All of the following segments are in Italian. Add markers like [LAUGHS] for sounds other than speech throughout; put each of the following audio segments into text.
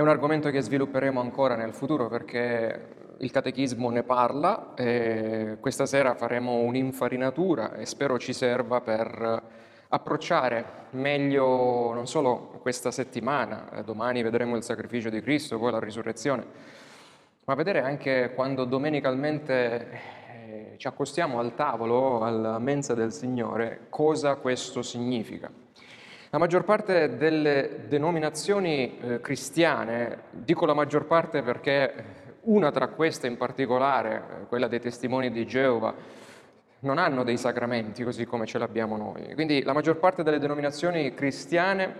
È un argomento che svilupperemo ancora nel futuro perché il catechismo ne parla e questa sera faremo un'infarinatura e spero ci serva per approcciare meglio non solo questa settimana, eh, domani vedremo il sacrificio di Cristo, poi la risurrezione, ma vedere anche quando domenicalmente eh, ci accostiamo al tavolo, alla mensa del Signore, cosa questo significa. La maggior parte delle denominazioni eh, cristiane, dico la maggior parte perché una tra queste in particolare, eh, quella dei testimoni di Geova, non hanno dei sacramenti così come ce l'abbiamo noi. Quindi la maggior parte delle denominazioni cristiane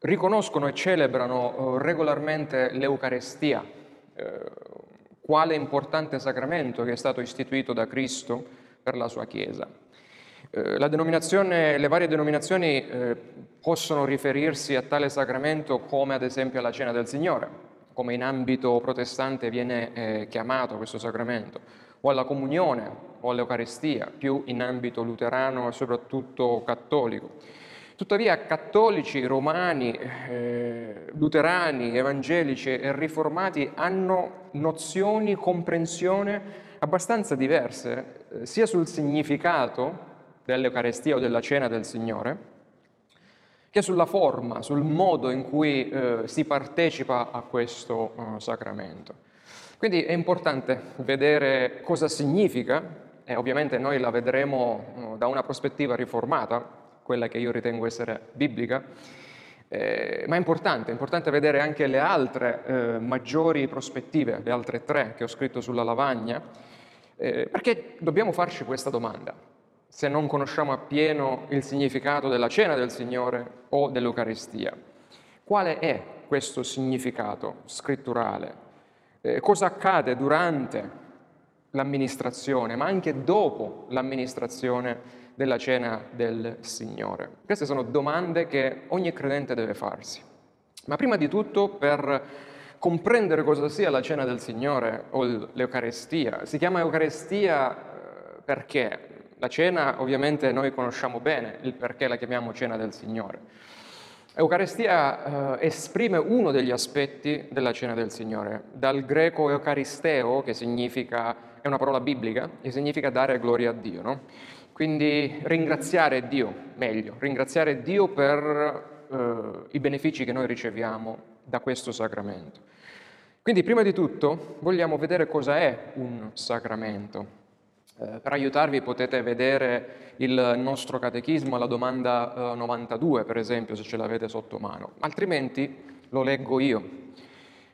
riconoscono e celebrano eh, regolarmente l'Eucarestia, eh, quale importante sacramento che è stato istituito da Cristo per la sua Chiesa. Le varie denominazioni possono riferirsi a tale sacramento come ad esempio alla cena del Signore, come in ambito protestante viene eh, chiamato questo sacramento, o alla comunione o all'Eucarestia, più in ambito luterano e soprattutto cattolico. Tuttavia cattolici, romani, eh, luterani, evangelici e riformati hanno nozioni, comprensione abbastanza diverse, eh, sia sul significato dell'Eucarestia o della cena del Signore, che sulla forma, sul modo in cui eh, si partecipa a questo uh, sacramento. Quindi è importante vedere cosa significa, e ovviamente noi la vedremo uh, da una prospettiva riformata, quella che io ritengo essere biblica, eh, ma è importante, è importante vedere anche le altre eh, maggiori prospettive, le altre tre che ho scritto sulla lavagna, eh, perché dobbiamo farci questa domanda se non conosciamo appieno il significato della cena del Signore o dell'Eucaristia. Quale è questo significato scritturale? Eh, cosa accade durante l'amministrazione, ma anche dopo l'amministrazione della cena del Signore? Queste sono domande che ogni credente deve farsi. Ma prima di tutto, per comprendere cosa sia la cena del Signore o l'Eucaristia, si chiama Eucaristia eh, perché? La cena ovviamente noi conosciamo bene il perché la chiamiamo cena del Signore. Eucaristia eh, esprime uno degli aspetti della cena del Signore, dal greco eucaristeo, che significa, è una parola biblica, che significa dare gloria a Dio. No? Quindi ringraziare Dio, meglio, ringraziare Dio per eh, i benefici che noi riceviamo da questo sacramento. Quindi prima di tutto vogliamo vedere cosa è un sacramento. Eh, per aiutarvi potete vedere il nostro catechismo alla domanda eh, 92, per esempio, se ce l'avete sotto mano, altrimenti lo leggo io.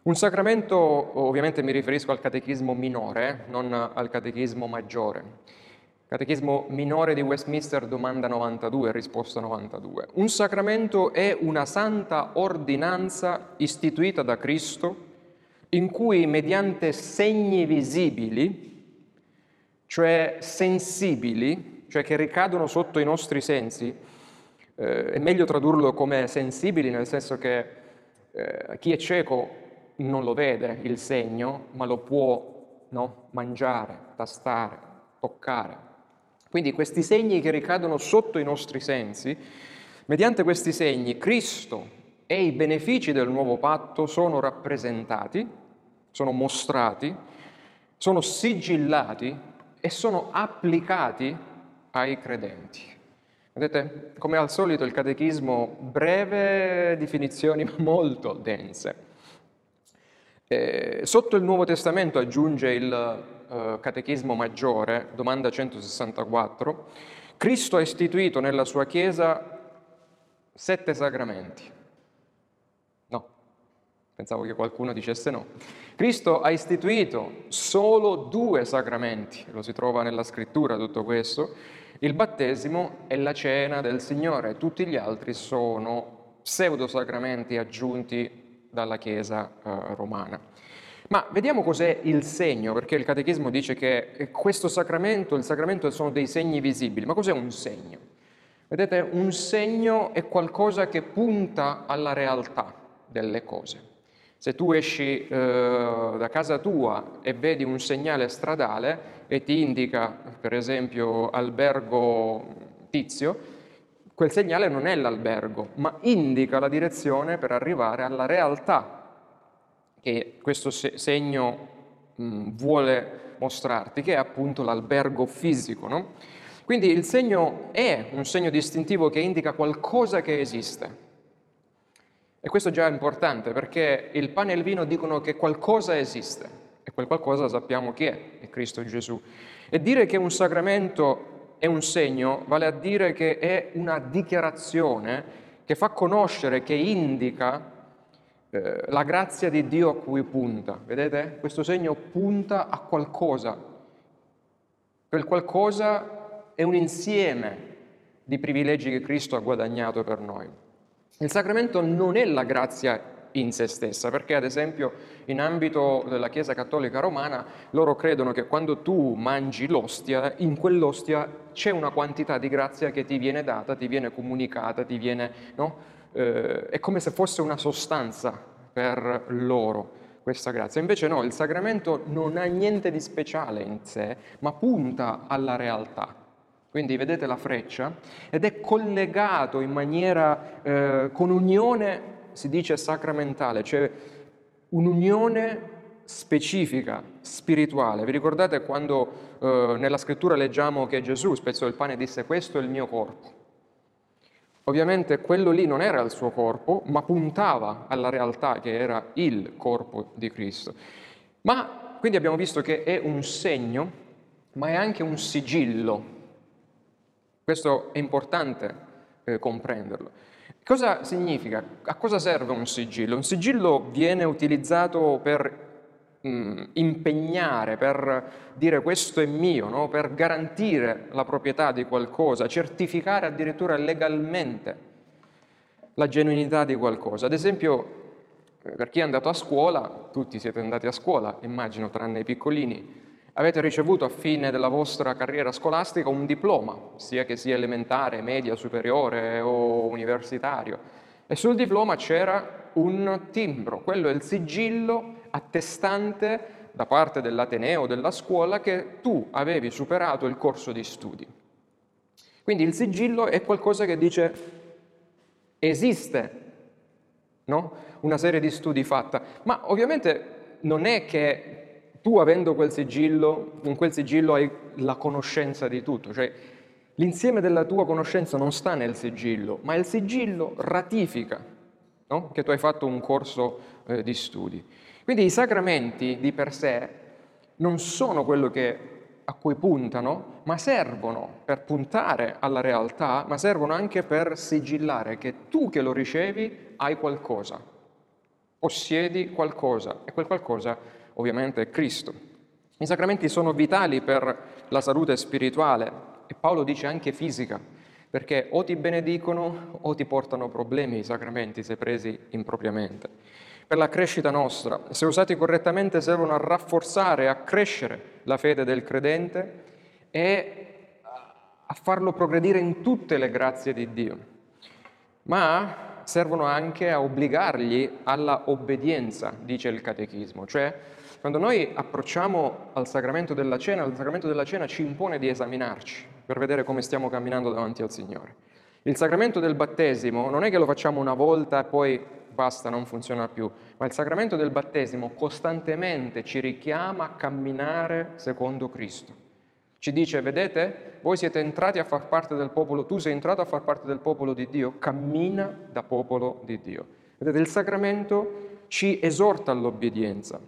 Un sacramento, ovviamente mi riferisco al catechismo minore, non al catechismo maggiore. Catechismo minore di Westminster, domanda 92, risposta 92. Un sacramento è una santa ordinanza istituita da Cristo in cui mediante segni visibili cioè sensibili, cioè che ricadono sotto i nostri sensi, eh, è meglio tradurlo come sensibili, nel senso che eh, chi è cieco non lo vede il segno, ma lo può no? mangiare, tastare, toccare. Quindi questi segni che ricadono sotto i nostri sensi, mediante questi segni Cristo e i benefici del nuovo patto sono rappresentati, sono mostrati, sono sigillati e sono applicati ai credenti. Vedete, come al solito il catechismo breve, definizioni [LAUGHS] molto dense. Eh, sotto il Nuovo Testamento aggiunge il eh, catechismo maggiore, domanda 164, Cristo ha istituito nella sua Chiesa sette sacramenti. Pensavo che qualcuno dicesse no. Cristo ha istituito solo due sacramenti, lo si trova nella scrittura tutto questo, il battesimo e la cena del Signore, tutti gli altri sono pseudo sacramenti aggiunti dalla Chiesa eh, romana. Ma vediamo cos'è il segno, perché il Catechismo dice che questo sacramento, il sacramento sono dei segni visibili. Ma cos'è un segno? Vedete, un segno è qualcosa che punta alla realtà delle cose. Se tu esci eh, da casa tua e vedi un segnale stradale e ti indica, per esempio, albergo tizio, quel segnale non è l'albergo, ma indica la direzione per arrivare alla realtà che questo segno mh, vuole mostrarti, che è appunto l'albergo fisico. No? Quindi il segno è un segno distintivo che indica qualcosa che esiste. E questo già è importante perché il pane e il vino dicono che qualcosa esiste e quel qualcosa sappiamo chi è, è Cristo Gesù. E dire che un sacramento è un segno vale a dire che è una dichiarazione che fa conoscere, che indica eh, la grazia di Dio a cui punta. Vedete? Questo segno punta a qualcosa. Quel qualcosa è un insieme di privilegi che Cristo ha guadagnato per noi. Il sacramento non è la grazia in se stessa, perché ad esempio in ambito della Chiesa Cattolica Romana loro credono che quando tu mangi l'ostia, in quell'ostia c'è una quantità di grazia che ti viene data, ti viene comunicata, ti viene, no? eh, è come se fosse una sostanza per loro questa grazia. Invece no, il sacramento non ha niente di speciale in sé, ma punta alla realtà. Quindi vedete la freccia ed è collegato in maniera eh, con unione, si dice sacramentale, cioè un'unione specifica, spirituale. Vi ricordate quando eh, nella scrittura leggiamo che Gesù spezzò il pane e disse questo è il mio corpo? Ovviamente quello lì non era il suo corpo, ma puntava alla realtà che era il corpo di Cristo. Ma quindi abbiamo visto che è un segno, ma è anche un sigillo. Questo è importante eh, comprenderlo. Cosa significa? A cosa serve un sigillo? Un sigillo viene utilizzato per Mm, impegnare, per dire questo è mio, no? per garantire la proprietà di qualcosa, certificare addirittura legalmente la genuinità di qualcosa. Ad esempio, eh, per chi è andato a scuola, tutti siete andati a scuola, immagino, tranne i piccolini, avete ricevuto a fine della vostra carriera scolastica un diploma, sia che sia elementare, media, superiore o universitario. E sul diploma c'era un timbro, quello è il sigillo attestante da parte dell'Ateneo della scuola che tu avevi superato il corso di studi. Quindi il sigillo è qualcosa che dice esiste no? una serie di studi fatta, ma ovviamente non è che tu avendo quel sigillo, con quel sigillo hai la conoscenza di tutto, cioè l'insieme della tua conoscenza non sta nel sigillo, ma il sigillo ratifica no? che tu hai fatto un corso eh, di studi. Quindi i sacramenti di per sé non sono quello che, a cui puntano, ma servono per puntare alla realtà, ma servono anche per sigillare che tu che lo ricevi hai qualcosa, possiedi qualcosa e quel qualcosa ovviamente è Cristo. I sacramenti sono vitali per la salute spirituale e Paolo dice anche fisica, perché o ti benedicono o ti portano problemi i sacramenti se presi impropriamente per la crescita nostra. Se usati correttamente servono a rafforzare, a crescere la fede del credente e a farlo progredire in tutte le grazie di Dio. Ma servono anche a obbligargli alla obbedienza, dice il catechismo. Cioè, quando noi approcciamo al sacramento della cena, il sacramento della cena ci impone di esaminarci per vedere come stiamo camminando davanti al Signore. Il sacramento del battesimo non è che lo facciamo una volta e poi basta, non funziona più, ma il sacramento del battesimo costantemente ci richiama a camminare secondo Cristo. Ci dice, vedete, voi siete entrati a far parte del popolo, tu sei entrato a far parte del popolo di Dio, cammina da popolo di Dio. Vedete, il sacramento ci esorta all'obbedienza,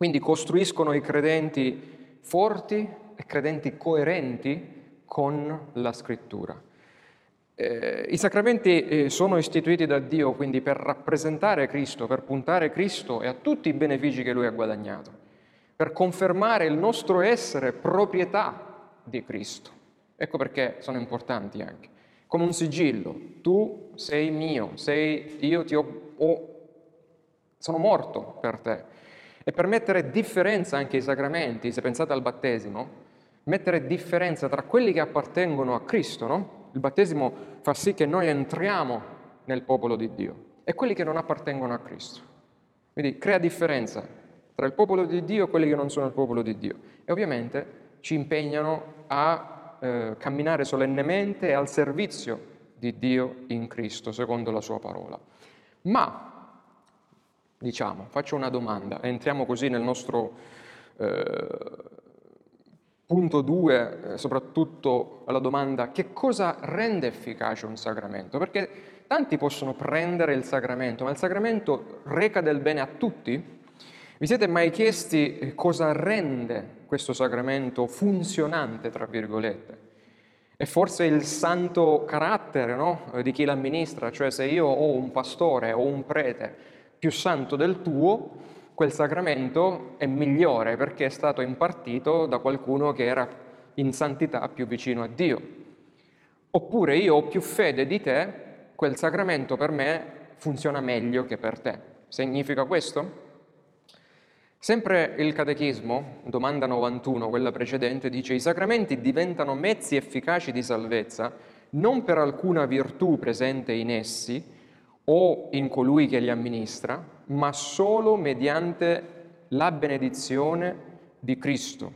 quindi costruiscono i credenti forti e credenti coerenti con la scrittura. Eh, I sacramenti eh, sono istituiti da Dio quindi per rappresentare Cristo, per puntare Cristo e a tutti i benefici che Lui ha guadagnato, per confermare il nostro essere proprietà di Cristo. Ecco perché sono importanti anche. Come un sigillo, tu sei mio, sei, io ti ho, ho sono morto per te. E per mettere differenza anche ai sacramenti, se pensate al battesimo, mettere differenza tra quelli che appartengono a Cristo, no? il battesimo fa sì che noi entriamo nel popolo di Dio e quelli che non appartengono a Cristo. Quindi crea differenza tra il popolo di Dio e quelli che non sono il popolo di Dio. E ovviamente ci impegnano a eh, camminare solennemente al servizio di Dio in Cristo, secondo la sua parola. Ma, diciamo, faccio una domanda, entriamo così nel nostro eh, punto 2, eh, soprattutto alla domanda che cosa rende efficace un sacramento? Perché tanti possono prendere il sacramento, ma il sacramento reca del bene a tutti? Vi siete mai chiesti eh, cosa rende questo sacramento funzionante, tra virgolette? E forse il santo carattere no? di chi l'amministra, cioè se io ho un pastore o un prete più santo del tuo, quel sacramento è migliore perché è stato impartito da qualcuno che era in santità più vicino a Dio. Oppure io ho più fede di te, quel sacramento per me funziona meglio che per te. Significa questo? Sempre il Catechismo, domanda 91, quella precedente, dice i sacramenti diventano mezzi efficaci di salvezza non per alcuna virtù presente in essi o in colui che li amministra, ma solo mediante la benedizione di Cristo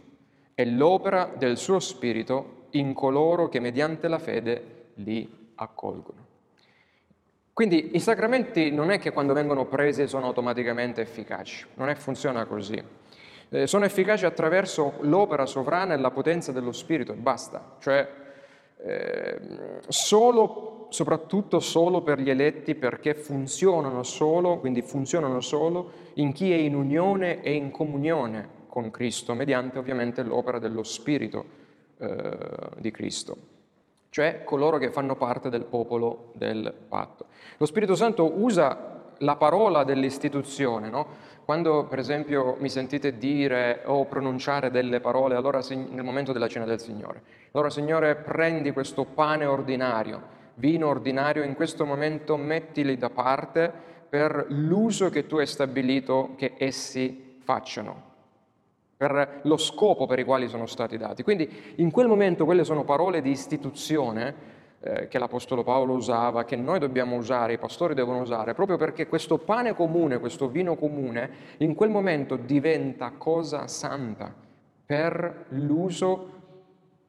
e l'opera del suo Spirito in coloro che mediante la fede li accolgono. Quindi i sacramenti non è che quando vengono presi sono automaticamente efficaci, non è, funziona così. Eh, sono efficaci attraverso l'opera sovrana e la potenza dello Spirito e basta, cioè eh, solo, soprattutto solo per gli eletti perché funzionano solo, quindi funzionano solo in chi è in unione e in comunione con Cristo, mediante ovviamente l'opera dello Spirito eh, di Cristo cioè coloro che fanno parte del popolo del patto. Lo Spirito Santo usa la parola dell'istituzione, no? Quando per esempio mi sentite dire o pronunciare delle parole allora, nel momento della cena del Signore, allora Signore prendi questo pane ordinario, vino ordinario, in questo momento mettili da parte per l'uso che tu hai stabilito che essi facciano per lo scopo per i quali sono stati dati. Quindi in quel momento quelle sono parole di istituzione eh, che l'Apostolo Paolo usava, che noi dobbiamo usare, i pastori devono usare, proprio perché questo pane comune, questo vino comune, in quel momento diventa cosa santa per l'uso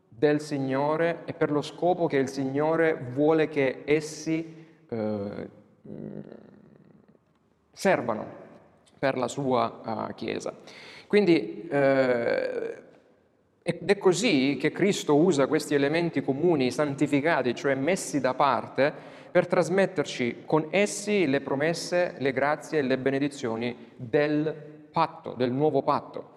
del Signore e per lo scopo che il Signore vuole che essi eh, servano per la sua uh, Chiesa. Quindi eh, ed è così che Cristo usa questi elementi comuni, santificati, cioè messi da parte, per trasmetterci con essi le promesse, le grazie e le benedizioni del patto, del nuovo patto.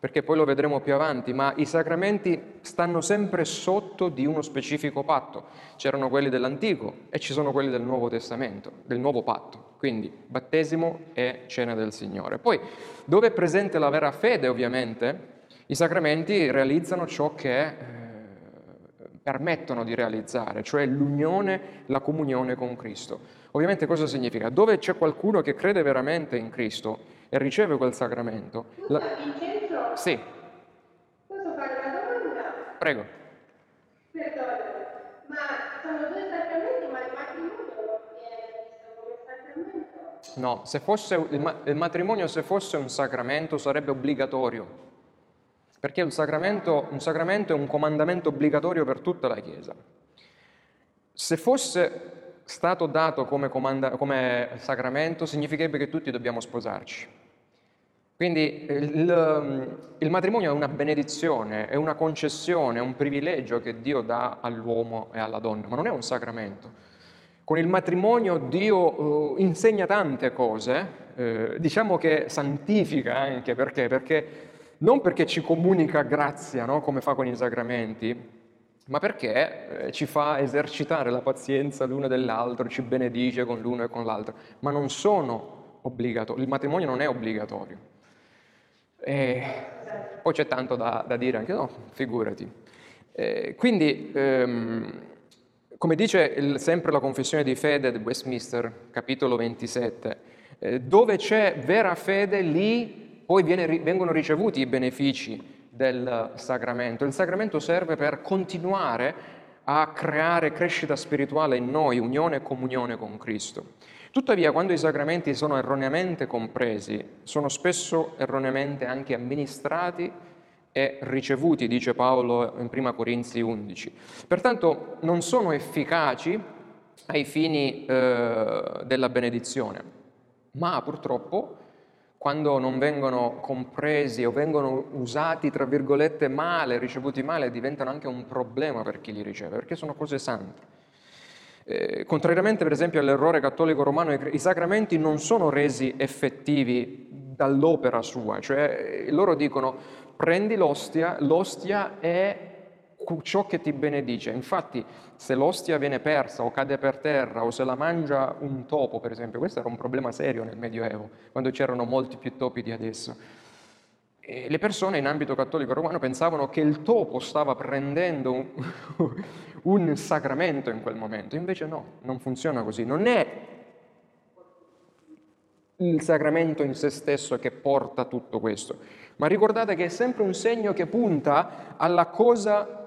Perché poi lo vedremo più avanti, ma i sacramenti stanno sempre sotto di uno specifico patto. C'erano quelli dell'Antico e ci sono quelli del Nuovo Testamento, del Nuovo patto. Quindi battesimo e cena del Signore. Poi, dove è presente la vera fede, ovviamente, i sacramenti realizzano ciò che eh, permettono di realizzare, cioè l'unione, la comunione con Cristo. Ovviamente cosa significa? Dove c'è qualcuno che crede veramente in Cristo e riceve quel sacramento. La... Vincenzo? Sì. Posso fare una domanda? Prego. Perdona, ma sono due sacramenti, ma il matrimonio viene visto come sacramento? No, se fosse, il matrimonio se fosse un sacramento sarebbe obbligatorio perché un sacramento, un sacramento è un comandamento obbligatorio per tutta la Chiesa. Se fosse stato dato come, comanda, come sacramento, significherebbe che tutti dobbiamo sposarci. Quindi il, il, matrimonio è una benedizione, è una concessione, è un privilegio che Dio dà all'uomo e alla donna, ma non è un sacramento. Con il matrimonio Dio uh, insegna tante cose, eh, diciamo che santifica anche perché? Perché non perché ci comunica grazia, no? come fa con i sacramenti, ma perché eh, ci fa esercitare la pazienza l'uno dell'altro, ci benedice con l'uno e con l'altro, ma non sono obbligatori, il matrimonio non è obbligatorio. E poi c'è tanto da, da, dire anche, no, figurati. Eh, quindi, ehm, come dice il, sempre la confessione di fede di Westminster, capitolo 27, eh, dove c'è vera fede, lì poi viene, vengono ricevuti i benefici del sacramento. Il sacramento serve per continuare a creare crescita spirituale in noi, unione e comunione con Cristo. Tuttavia, quando i sacramenti sono erroneamente compresi, sono spesso erroneamente anche amministrati e ricevuti, dice Paolo in 1 Corinzi 11. Pertanto non sono efficaci ai fini eh, della benedizione, ma purtroppo quando non vengono compresi o vengono usati, tra virgolette, male, ricevuti male, diventano anche un problema per chi li riceve, perché sono cose sante. Eh, contrariamente per esempio all'errore cattolico romano, i sacramenti non sono resi effettivi dall'opera sua, cioè loro dicono prendi l'ostia, l'ostia è ciò che ti benedice. Infatti se l'ostia viene persa o cade per terra o se la mangia un topo, per esempio, questo era un problema serio nel Medioevo, quando c'erano molti più topi di adesso. E le persone in ambito cattolico romano pensavano che il topo stava prendendo un, [LAUGHS] un sacramento in quel momento, invece no, non funziona così, non è il sacramento in se stesso che porta tutto questo, ma ricordate che è sempre un segno che punta alla cosa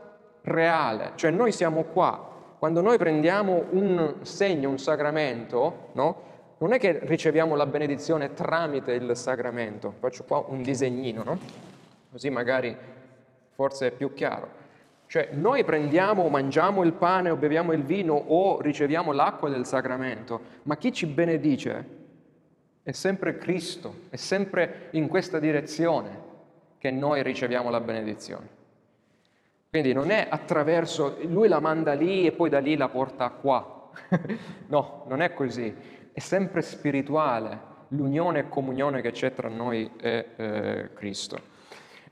reale, cioè noi siamo qua, quando noi prendiamo un segno, un sacramento, no? non è che riceviamo la benedizione tramite il sacramento, faccio qua un disegnino, no? così magari forse è più chiaro. Cioè noi prendiamo, mangiamo il pane o beviamo il vino o riceviamo l'acqua del sacramento, ma chi ci benedice è sempre Cristo, è sempre in questa direzione che noi riceviamo la benedizione. Quindi non è attraverso, lui la manda lì e poi da lì la porta qua. [LAUGHS] no, non è così. È sempre spirituale l'unione e comunione che c'è tra noi e eh, Cristo.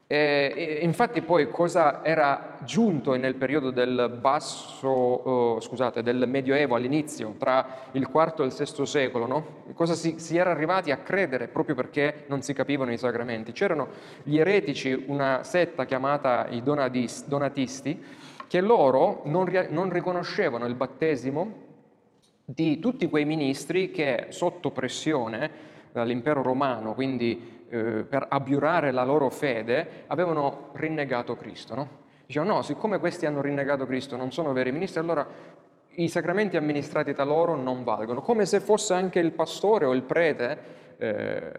E, infatti poi cosa era giunto nel periodo del basso, oh, scusate, del Medioevo all'inizio, tra il IV e il VI secolo, no? Cosa si, si, era arrivati a credere proprio perché non si capivano i sacramenti? C'erano gli eretici, una setta chiamata i donatisti, che loro non, non riconoscevano il battesimo di tutti quei ministri che sotto pressione dall'impero romano, quindi eh, per abiurare la loro fede, avevano rinnegato Cristo. No? Dicevano no, siccome questi hanno rinnegato Cristo, non sono veri ministri, allora i sacramenti amministrati da loro non valgono, come se fosse anche il pastore o il prete eh,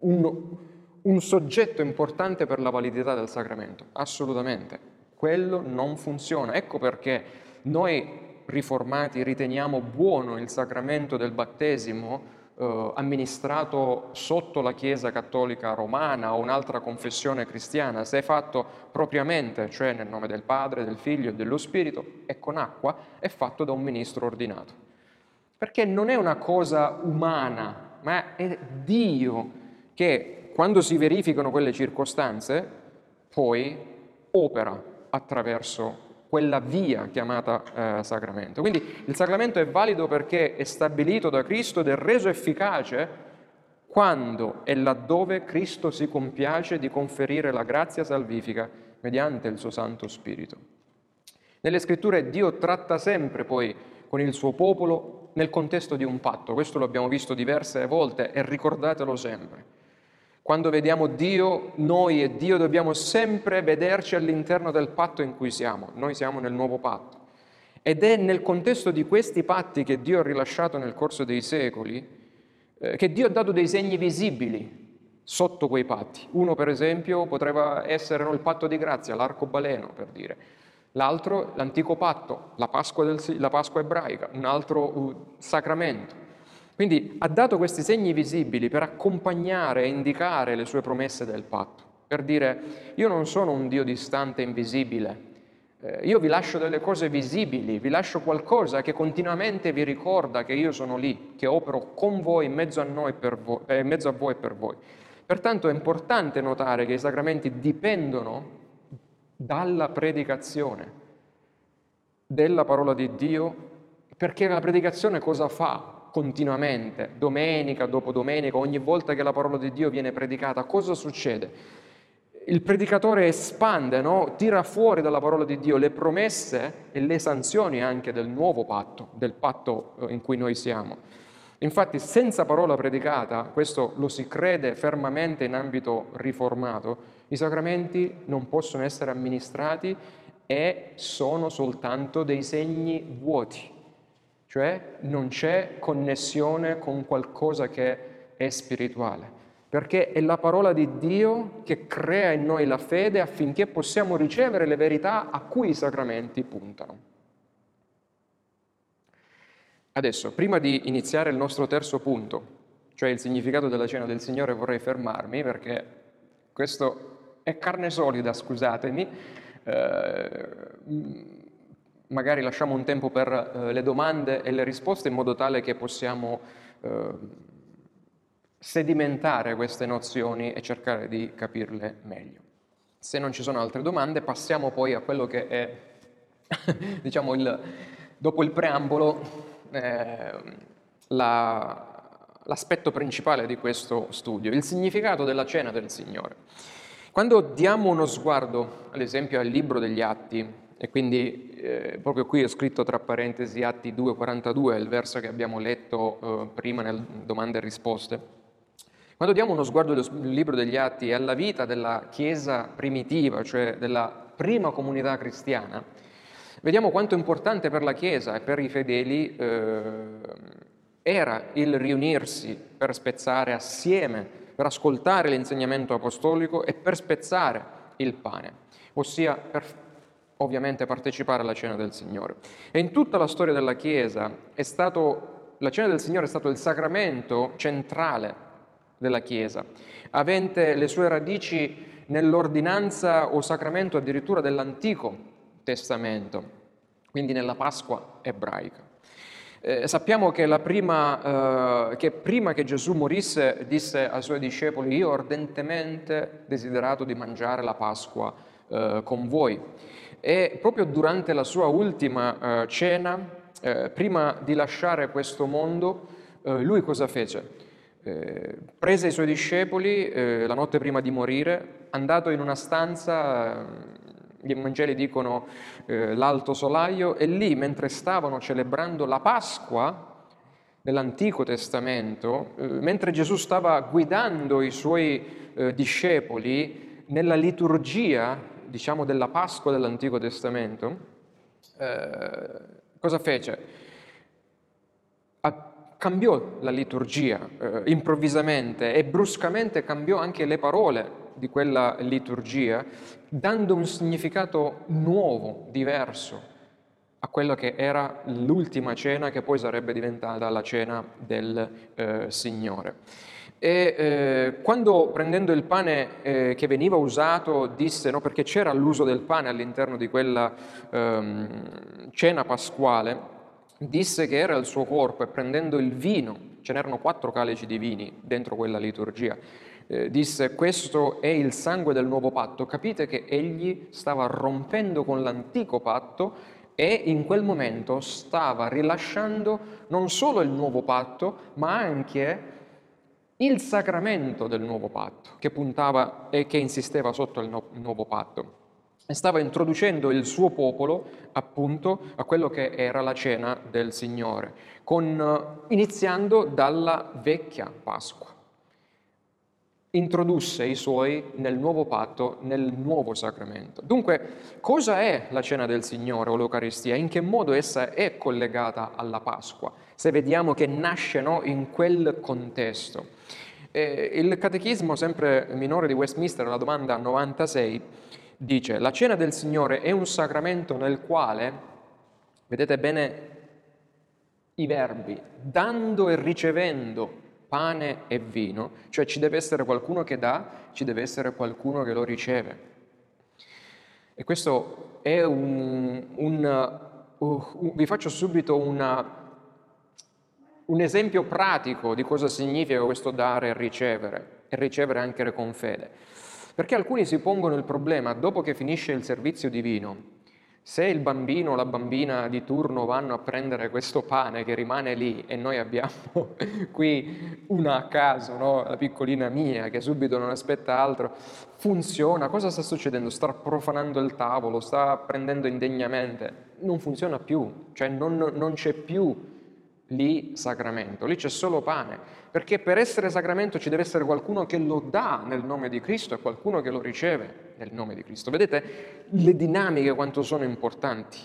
un, un soggetto importante per la validità del sacramento. Assolutamente. Quello non funziona. Ecco perché noi riformati riteniamo buono il sacramento del battesimo eh, amministrato sotto la Chiesa cattolica romana o un'altra confessione cristiana, se è fatto propriamente, cioè nel nome del Padre, del Figlio e dello Spirito, e con acqua, è fatto da un ministro ordinato. Perché non è una cosa umana, ma è Dio che quando si verificano quelle circostanze, poi opera attraverso quella via chiamata eh, sacramento. Quindi il sacramento è valido perché è stabilito da Cristo ed è reso efficace quando e laddove Cristo si compiace di conferire la grazia salvifica mediante il suo Santo Spirito. Nelle scritture Dio tratta sempre poi con il suo popolo nel contesto di un patto, questo lo abbiamo visto diverse volte e ricordatelo sempre. Quando vediamo Dio, noi e Dio dobbiamo sempre vederci all'interno del patto in cui siamo. Noi siamo nel nuovo patto. Ed è nel contesto di questi patti che Dio ha rilasciato nel corso dei secoli eh, che Dio ha dato dei segni visibili sotto quei patti. Uno, per esempio, potrebbe essere no, il patto di grazia, l'arcobaleno, per dire. L'altro, l'antico patto, la Pasqua, del, la Pasqua ebraica, un altro uh, sacramento. Quindi ha dato questi segni visibili per accompagnare e indicare le sue promesse del patto, per dire io non sono un Dio distante e invisibile, eh, io vi lascio delle cose visibili, vi lascio qualcosa che continuamente vi ricorda che io sono lì, che opero con voi, in mezzo a, noi voi, eh, in mezzo a voi e per voi. Pertanto è importante notare che i sacramenti dipendono dalla predicazione della parola di Dio, perché la predicazione cosa fa? Continuamente, domenica dopo domenica, ogni volta che la parola di Dio viene predicata, cosa succede? Il predicatore espande, no? tira fuori dalla parola di Dio le promesse e le sanzioni anche del nuovo patto, del patto eh, in cui noi siamo. Infatti senza parola predicata, questo lo si crede fermamente in ambito riformato, i sacramenti non possono essere amministrati e sono soltanto dei segni vuoti, cioè non c'è connessione con qualcosa che è spirituale, perché è la parola di Dio che crea in noi la fede affinché possiamo ricevere le verità a cui i sacramenti puntano. Adesso, prima di iniziare il nostro terzo punto, cioè il significato della cena del Signore, vorrei fermarmi perché questo è carne solida, scusatemi. Eh, magari lasciamo un tempo per eh, le domande e le risposte in modo tale che possiamo eh, sedimentare queste nozioni e cercare di capirle meglio. Se non ci sono altre domande, passiamo poi a quello che è, [LAUGHS] diciamo, il, dopo il preambolo, eh, la, l'aspetto principale di questo studio, il significato della cena del Signore. Quando diamo uno sguardo, ad esempio, al libro degli Atti, e quindi eh, proprio qui ho scritto tra parentesi Atti 2,42, il verso che abbiamo letto eh, prima nelle domande e risposte. Quando diamo uno sguardo al libro degli Atti e alla vita della Chiesa primitiva, cioè della prima comunità cristiana, vediamo quanto importante per la Chiesa e per i fedeli eh, era il riunirsi per spezzare assieme, per ascoltare l'insegnamento apostolico e per spezzare il pane, ossia per ovviamente partecipare alla cena del Signore. E in tutta la storia della Chiesa stato, la cena del Signore è stato il sacramento centrale della Chiesa, avente le sue radici nell'ordinanza o sacramento addirittura dell'Antico Testamento, quindi nella Pasqua ebraica. Eh, sappiamo che, prima, eh, che, prima che Gesù morisse disse ai suoi discepoli io ardentemente desiderato di mangiare la Pasqua eh, con voi. E proprio durante la sua ultima eh, cena, eh, prima di lasciare questo mondo, eh, lui cosa fece? Eh, prese i suoi discepoli eh, la notte prima di morire, andato in una stanza, gli Vangeli dicono l'alto solaio, e lì mentre stavano celebrando la Pasqua, nell'Antico Testamento, mentre Gesù stava guidando i suoi discepoli nella liturgia diciamo, della Pasqua dell'Antico Testamento, eh, cosa fece? cambiò la liturgia eh, improvvisamente e bruscamente cambiò anche le parole di quella liturgia, dando un significato nuovo, diverso a quello che era l'ultima cena che poi sarebbe diventata la cena del eh, Signore. E eh, quando prendendo il pane eh, che veniva usato disse, no, perché c'era l'uso del pane all'interno di quella ehm, cena pasquale, disse che era il suo corpo e prendendo il vino, ce n'erano quattro calici di vini dentro quella liturgia, eh, disse questo è il sangue del nuovo patto, capite che egli stava rompendo con l'antico patto e in quel momento stava rilasciando non solo il nuovo patto, ma anche il sacramento del nuovo patto, che puntava e che insisteva sotto il, nuovo patto. E stava introducendo il suo popolo appunto a quello che era la cena del Signore, con, iniziando dalla vecchia Pasqua introdusse i suoi nel nuovo patto, nel nuovo sacramento. Dunque, cosa è la cena del Signore o l'Eucaristia? In che modo essa è collegata alla Pasqua? Se vediamo che nasce no, in quel contesto. Eh, il catechismo sempre minore di Westminster, la domanda 96, dice, la cena del Signore è un sacramento nel quale, vedete bene i verbi, dando e ricevendo pane e vino, cioè ci deve essere qualcuno che dà, ci deve essere qualcuno che lo riceve. E questo è un, un, uh, vi faccio subito una, un esempio pratico di cosa significa questo dare e ricevere, e ricevere anche con fede. Perché alcuni si pongono il problema, dopo che finisce il servizio divino, se il bambino o la bambina di turno vanno a prendere questo pane che rimane lì e noi abbiamo [LAUGHS] qui una a caso, no? la piccolina mia che subito non aspetta altro, funziona? Cosa sta succedendo? Sta profanando il tavolo, sta prendendo indegnamente? Non funziona più, cioè non, non c'è più lì sacramento, lì c'è solo pane, perché per essere sacramento ci deve essere qualcuno che lo dà nel nome di Cristo e qualcuno che lo riceve nel nome di Cristo. Vedete le dinamiche quanto sono importanti.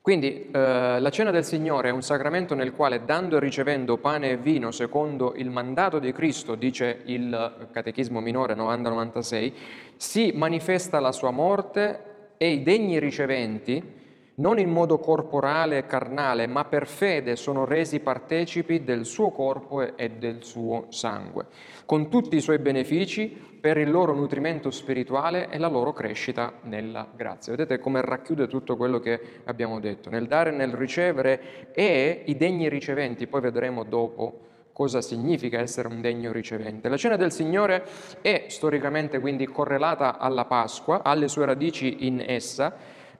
Quindi eh, la cena del Signore è un sacramento nel quale dando e ricevendo pane e vino secondo il mandato di Cristo, dice il Catechismo minore 90-96, si manifesta la sua morte e i degni riceventi non in modo corporale e carnale, ma per fede sono resi partecipi del suo corpo e del suo sangue, con tutti i suoi benefici per il loro nutrimento spirituale e la loro crescita nella grazia. Vedete come racchiude tutto quello che abbiamo detto, nel dare e nel ricevere e i degni riceventi, poi vedremo dopo cosa significa essere un degno ricevente. La cena del Signore è storicamente quindi correlata alla Pasqua, alle sue radici in essa,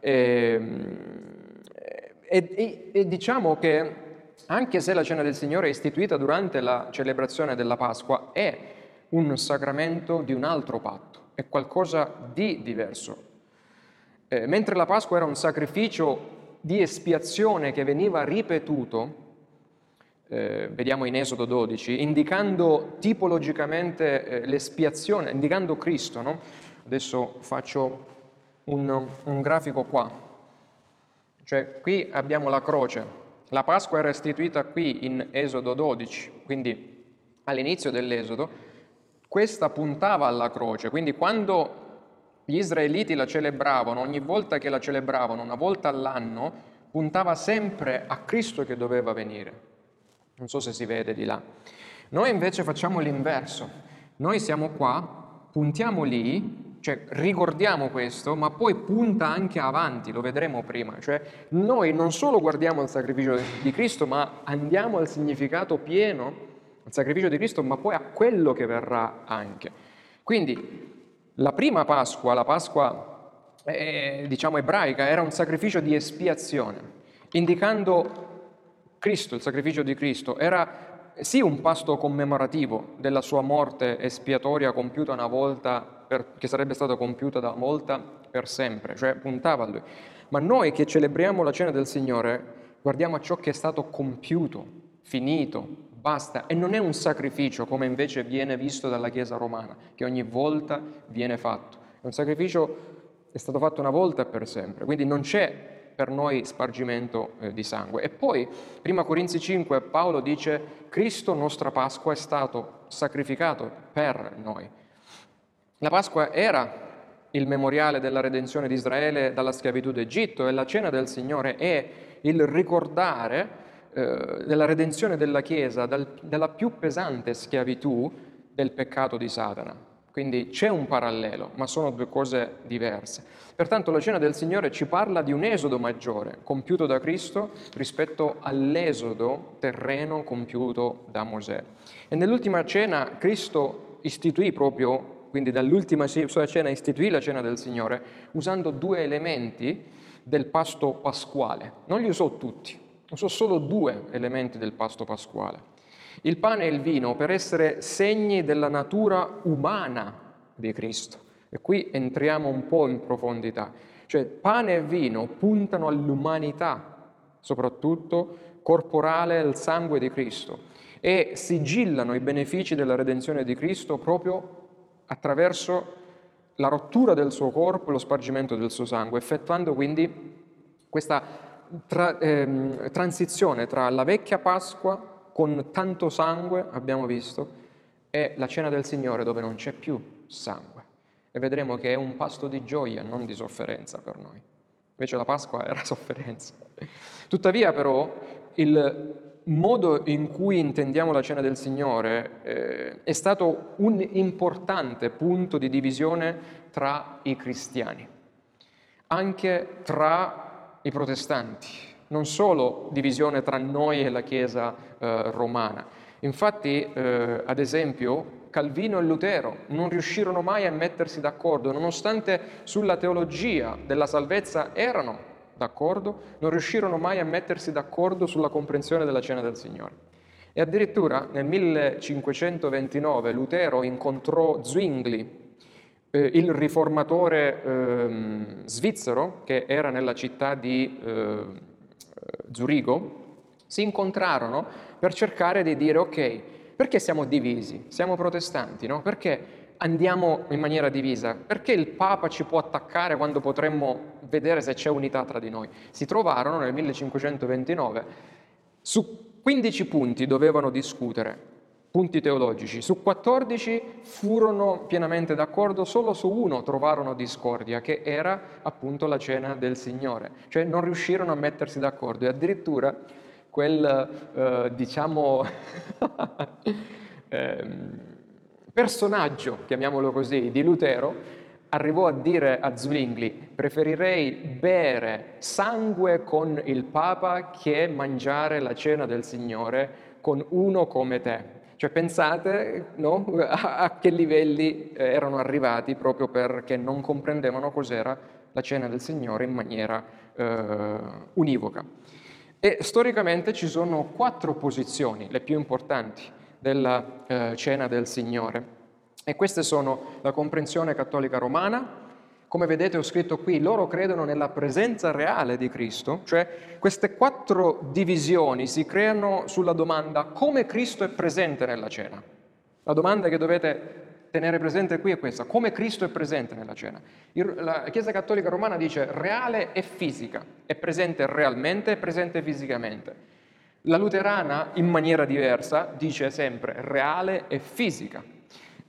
Ehm, e, e, e diciamo che anche se la cena del Signore è istituita durante la celebrazione della Pasqua, è un sacramento di un altro patto, è qualcosa di diverso. Eh, mentre la Pasqua era un sacrificio di espiazione che veniva ripetuto, eh, vediamo in Esodo 12, indicando tipologicamente eh, l'espiazione, indicando Cristo. No? Adesso faccio un, un grafico qua. Cioè qui abbiamo la croce. La Pasqua era istituita qui in Esodo 12, quindi all'inizio dell'Esodo. Questa puntava alla croce, quindi quando gli israeliti la celebravano, ogni volta che la celebravano, una volta all'anno, puntava sempre a Cristo che doveva venire. Non so se si vede di là. Noi invece facciamo l'inverso. Noi siamo qua, puntiamo lì cioè, ricordiamo questo, ma poi punta anche avanti, lo vedremo prima. Cioè, noi non solo guardiamo il sacrificio di Cristo, ma andiamo al significato pieno, al sacrificio di Cristo, ma poi a quello che verrà anche. Quindi, la prima Pasqua, la Pasqua, eh, diciamo, ebraica, era un sacrificio di espiazione, indicando Cristo, il sacrificio di Cristo. Era sì un pasto commemorativo della sua morte espiatoria compiuta una volta per, che sarebbe stata compiuta da molta per sempre, cioè puntava a lui. Ma noi che celebriamo la cena del Signore guardiamo a ciò che è stato compiuto, finito, basta, e non è un sacrificio come invece viene visto dalla Chiesa romana, che ogni volta viene fatto. È un sacrificio è stato fatto una volta per sempre, quindi non c'è per noi spargimento eh, di sangue. E poi, prima Corinzi 5, Paolo dice, Cristo, nostra Pasqua, è stato sacrificato per noi. La Pasqua era il memoriale della redenzione di Israele dalla schiavitù d'Egitto e la cena del Signore è il ricordare eh, della redenzione della Chiesa dal, dalla più pesante schiavitù del peccato di Satana. Quindi c'è un parallelo, ma sono due cose diverse. Pertanto la cena del Signore ci parla di un esodo maggiore compiuto da Cristo rispetto all'esodo terreno compiuto da Mosè. E nell'ultima cena Cristo istituì proprio quindi dall'ultima sua cena istituì la cena del Signore, usando due elementi del pasto pasquale. Non li usò tutti, usò solo due elementi del pasto pasquale. Il pane e il vino per essere segni della natura umana di Cristo. E qui entriamo un po' in profondità. Cioè pane e vino puntano all'umanità, soprattutto corporale al sangue di Cristo e sigillano i benefici della redenzione di Cristo proprio attraverso la rottura del suo corpo e lo spargimento del suo sangue, effettuando quindi questa tra, ehm, transizione tra la vecchia Pasqua con tanto sangue, abbiamo visto, e la cena del Signore dove non c'è più sangue. E vedremo che è un pasto di gioia, non di sofferenza per noi. Invece la Pasqua era [LAUGHS] sofferenza. Tuttavia però il modo in cui intendiamo la cena del Signore eh, è stato un importante punto di divisione tra i cristiani, anche tra i protestanti, non solo divisione tra noi e la Chiesa eh, romana. Infatti, eh, ad esempio, Calvino e Lutero non riuscirono mai a mettersi d'accordo, nonostante sulla teologia della salvezza erano d'accordo, non riuscirono mai a mettersi d'accordo sulla comprensione della cena del Signore. E addirittura nel 1529 Lutero incontrò Zwingli, eh, il riformatore eh, svizzero che era nella città di eh, Zurigo, si incontrarono per cercare di dire ok, perché siamo divisi? Siamo protestanti, no? Perché andiamo in maniera divisa? Perché il Papa ci può attaccare quando potremmo vedere se c'è unità tra di noi? Si trovarono nel 1529 su 15 punti dovevano discutere, punti teologici. Su 14 furono pienamente d'accordo, solo su uno trovarono discordia, che era appunto la cena del Signore. Cioè non riuscirono a mettersi d'accordo e addirittura quel, eh, diciamo, [LAUGHS] eh, personaggio, chiamiamolo così, di Lutero, arrivò a dire a Zwingli, preferirei bere sangue con il Papa che mangiare la cena del Signore con uno come te. Cioè pensate no? [LAUGHS] a, a, che livelli eh, erano arrivati proprio perché non comprendevano cos'era la cena del Signore in maniera eh, univoca. E storicamente ci sono quattro posizioni, le più importanti, della eh, cena del Signore. E queste sono la comprensione cattolica romana, come vedete ho scritto qui, loro credono nella presenza reale di Cristo, cioè queste quattro divisioni si creano sulla domanda come Cristo è presente nella cena. La domanda che dovete tenere presente qui è questa, come Cristo è presente nella cena. La Chiesa Cattolica Romana dice reale e fisica, è presente realmente e presente fisicamente. La luterana, in maniera diversa, dice sempre reale e fisica.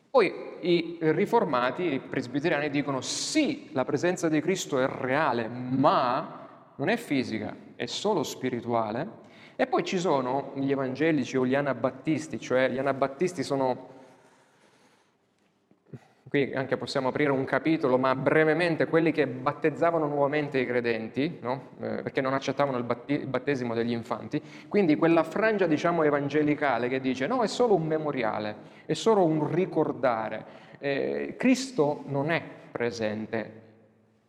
Poi i riformati, i presbiteriani dicono sì, la presenza di Cristo è reale, ma non è fisica, è solo spirituale. E poi ci sono gli evangelici o gli anabattisti, cioè gli anabattisti sono qui anche possiamo aprire un capitolo, ma brevemente quelli che battezzavano nuovamente i credenti, no? eh, perché non accettavano il, battesimo degli infanti, quindi quella frangia diciamo evangelicale che dice no, è solo un memoriale, è solo un ricordare. Eh, Cristo non è presente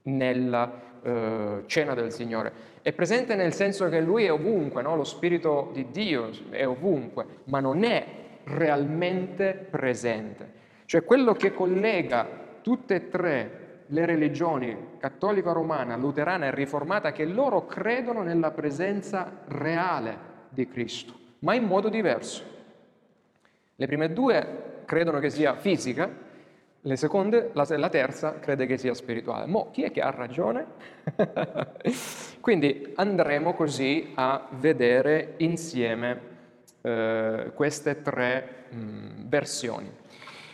nella eh, cena del Signore, è presente nel senso che Lui è ovunque, no? lo Spirito di Dio è ovunque, ma non è realmente presente. Cioè quello che collega tutte e tre le religioni, cattolica romana, luterana e riformata, che loro credono nella presenza reale di Cristo, ma in modo diverso. Le prime due credono che sia fisica, le seconde, la, la terza crede che sia spirituale. Mo chi è che ha ragione? [LAUGHS] Quindi andremo così a vedere insieme eh, queste tre mh, versioni.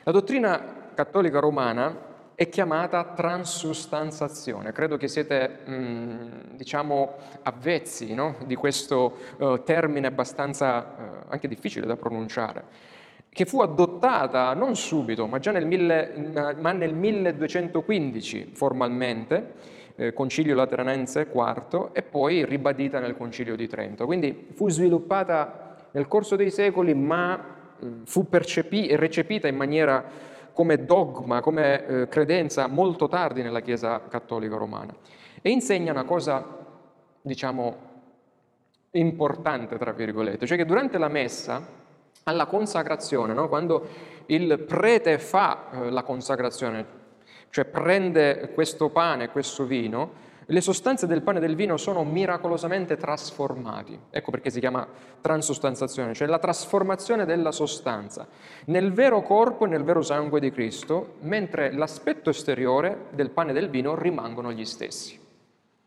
La dottrina cattolica romana è chiamata transustanzazione. Credo che siete, mh, diciamo, avvezzi no? di questo uh, termine abbastanza uh, anche difficile da pronunciare, che fu adottata non subito, ma già nel, mille, ma nel 1215 formalmente, eh, Concilio Lateranense IV, e poi ribadita nel Concilio di Trento. Quindi fu sviluppata nel corso dei secoli, ma fu percepi- recepita in maniera come dogma, come eh, credenza molto tardi nella Chiesa cattolica romana. E insegna una cosa, diciamo, importante, tra virgolette, cioè che durante la messa, alla consacrazione, no? quando il prete fa eh, la consacrazione, cioè prende questo pane, questo vino, le sostanze del pane e del vino sono miracolosamente trasformati. Ecco perché si chiama transustanzazione, cioè la trasformazione della sostanza nel vero corpo e nel vero sangue di Cristo, mentre l'aspetto esteriore del pane e del vino rimangono gli stessi.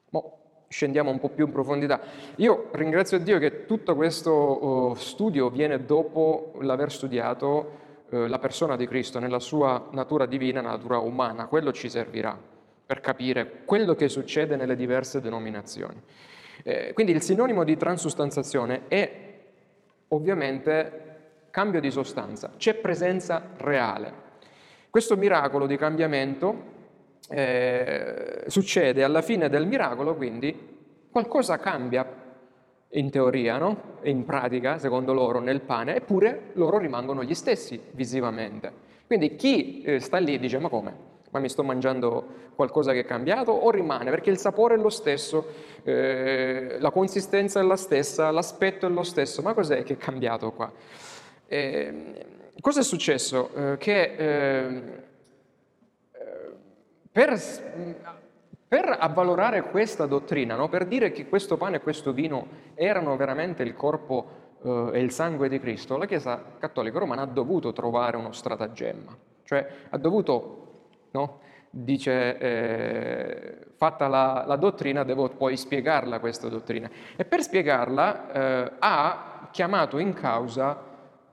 Mo, scendiamo un po' più in profondità. Io ringrazio Dio che tutto questo uh, studio viene dopo l'aver studiato uh, la persona di Cristo nella sua natura divina, natura umana. Quello ci servirà per capire quello che succede nelle diverse denominazioni. Eh, quindi il sinonimo di transustanzazione è ovviamente cambio di sostanza, c'è presenza reale. Questo miracolo di cambiamento eh, succede alla fine del miracolo, quindi qualcosa cambia in teoria, no? In pratica, secondo loro, nel pane, eppure loro rimangono gli stessi visivamente. Quindi chi eh, sta lì dice ma come? Ma mi sto mangiando qualcosa che è cambiato o rimane? Perché il sapore è lo stesso, eh, la consistenza è la stessa, l'aspetto è lo stesso, ma cos'è che è cambiato qua? Eh, cosa è successo? Eh, che eh, per, per, avvalorare questa dottrina, no? per dire che questo pane e questo vino erano veramente il corpo eh, e il sangue di Cristo, la Chiesa Cattolica Romana ha dovuto trovare uno stratagemma, cioè ha dovuto no? dice eh, fatta la, la, dottrina devo poi spiegarla questa dottrina e per spiegarla eh, ha chiamato in causa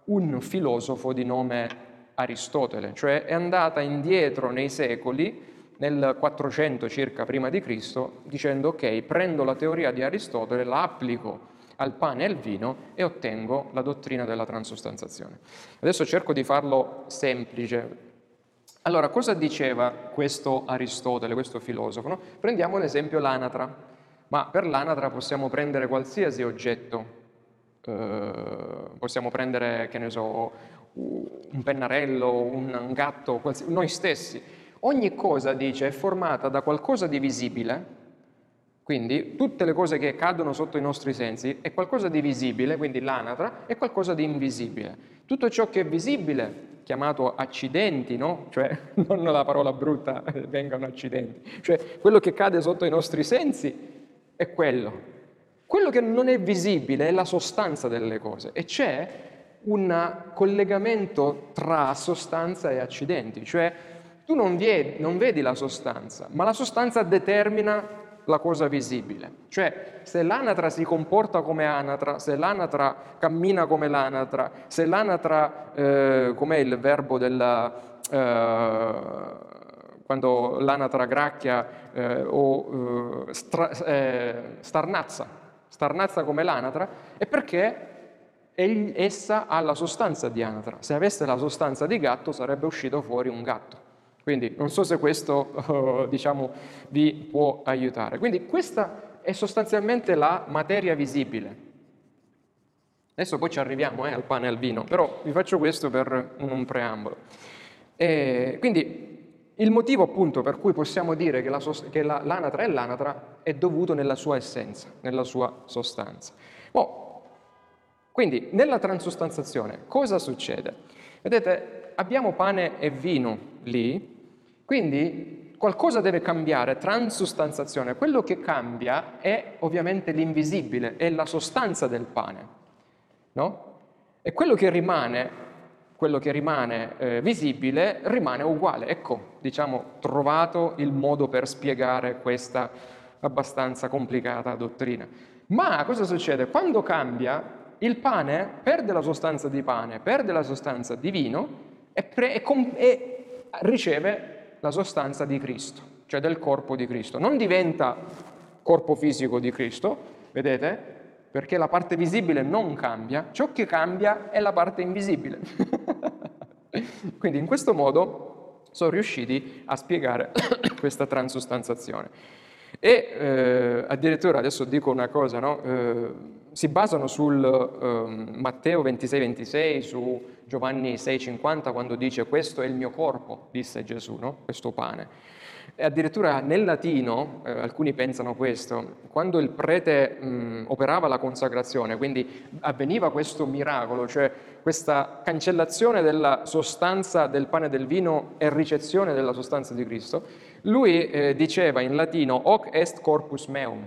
un filosofo di nome Aristotele, cioè è andata indietro nei secoli, nel 400 circa prima di Cristo, dicendo ok, prendo la teoria di Aristotele, la applico al pane e al vino e ottengo la dottrina della transustanzazione. Adesso cerco di farlo semplice. Allora, cosa diceva questo Aristotele, questo filosofo? No? Prendiamo l'esempio l'anatra, ma per l'anatra possiamo prendere qualsiasi oggetto, eh, possiamo prendere, che ne so, un pennarello, un, gatto, noi stessi. Ogni cosa, dice, è formata da qualcosa di visibile, quindi tutte le cose che cadono sotto i nostri sensi è qualcosa di visibile, quindi l'anatra, è qualcosa di invisibile. Tutto ciò che è visibile, chiamato accidenti, no? Cioè, [LAUGHS] non la parola brutta, vengano accidenti, cioè quello che cade sotto i nostri sensi è quello. Quello che non è visibile è la sostanza delle cose e c'è un collegamento tra sostanza e accidenti, cioè tu non vedi, non vedi la sostanza, ma la sostanza determina la cosa visibile. Cioè, se l'anatra si comporta come anatra, se l'anatra cammina come l'anatra, se l'anatra, eh, com'è il verbo della... Eh, quando l'anatra gracchia eh, o eh, stra, eh, starnazza, starnazza come l'anatra, è perché essa ha la sostanza di anatra. Se avesse la sostanza di gatto sarebbe uscito fuori un gatto. Quindi non so se questo diciamo, vi può aiutare. Quindi questa è sostanzialmente la materia visibile. Adesso poi ci arriviamo eh, al pane e al vino, però vi faccio questo per un preambolo. E quindi il motivo appunto per cui possiamo dire che, la, che la, l'anatra è l'anatra è dovuto nella sua essenza, nella sua sostanza. Oh, quindi nella transustanzazione cosa succede? Vedete, abbiamo pane e vino lì, quindi qualcosa deve cambiare, transustanzazione. Quello che cambia è ovviamente l'invisibile, è la sostanza del pane, no? E quello che rimane, quello che rimane eh, visibile rimane uguale. Ecco, diciamo, trovato il modo per spiegare questa abbastanza complicata dottrina. Ma cosa succede? Quando cambia, il pane perde la sostanza di pane, perde la sostanza di vino e, pre- e, com- e riceve la sostanza di Cristo, cioè del corpo di Cristo. Non diventa corpo fisico di Cristo, vedete? Perché la parte visibile non cambia, ciò che cambia è la parte invisibile. [LAUGHS] Quindi in questo modo sono riusciti a spiegare [COUGHS] questa transustanzazione. E eh, addirittura adesso dico una cosa, no? eh, si basano sul eh, Matteo 26-26, su Giovanni 6-50, quando dice questo è il mio corpo, disse Gesù, no? questo pane. E addirittura nel latino, eh, alcuni pensano questo, quando il prete mh, operava la consacrazione, quindi avveniva questo miracolo, cioè questa cancellazione della sostanza del pane e del vino e ricezione della sostanza di Cristo, lui eh, diceva in latino hoc est corpus meum,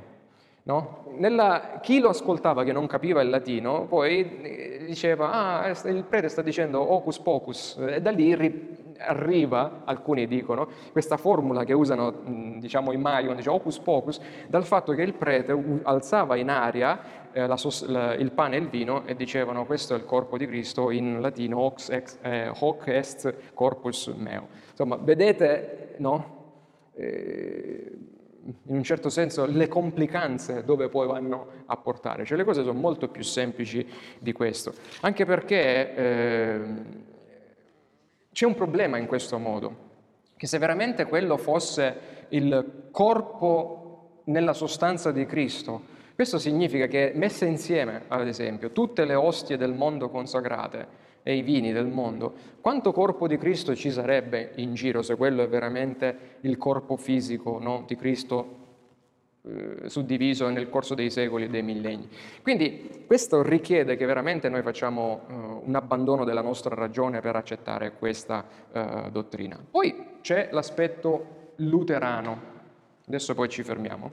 No? Nella, chi lo ascoltava che non capiva il latino, poi eh, diceva, ah, il prete sta dicendo ocus pocus, e da lì ri- arriva, alcuni dicono, questa formula che usano diciamo i mai, dice ocus pocus, dal fatto che il prete alzava in aria eh, la, la, il pane e il vino e dicevano questo è il corpo di Cristo, in latino hoc, ex, eh, hoc est corpus meo. Insomma, vedete, no? Eh, in un certo senso le complicanze dove poi vanno a portare, cioè le cose sono molto più semplici di questo, anche perché eh, c'è un problema in questo modo, che se veramente quello fosse il corpo nella sostanza di Cristo, questo significa che messe insieme, ad esempio, tutte le ostie del mondo consacrate, e i vini del mondo, quanto corpo di Cristo ci sarebbe in giro se quello è veramente il corpo fisico no, di Cristo eh, suddiviso nel corso dei secoli e dei millenni. Quindi questo richiede che veramente noi facciamo eh, un abbandono della nostra ragione per accettare questa eh, dottrina. Poi c'è l'aspetto luterano, adesso poi ci fermiamo,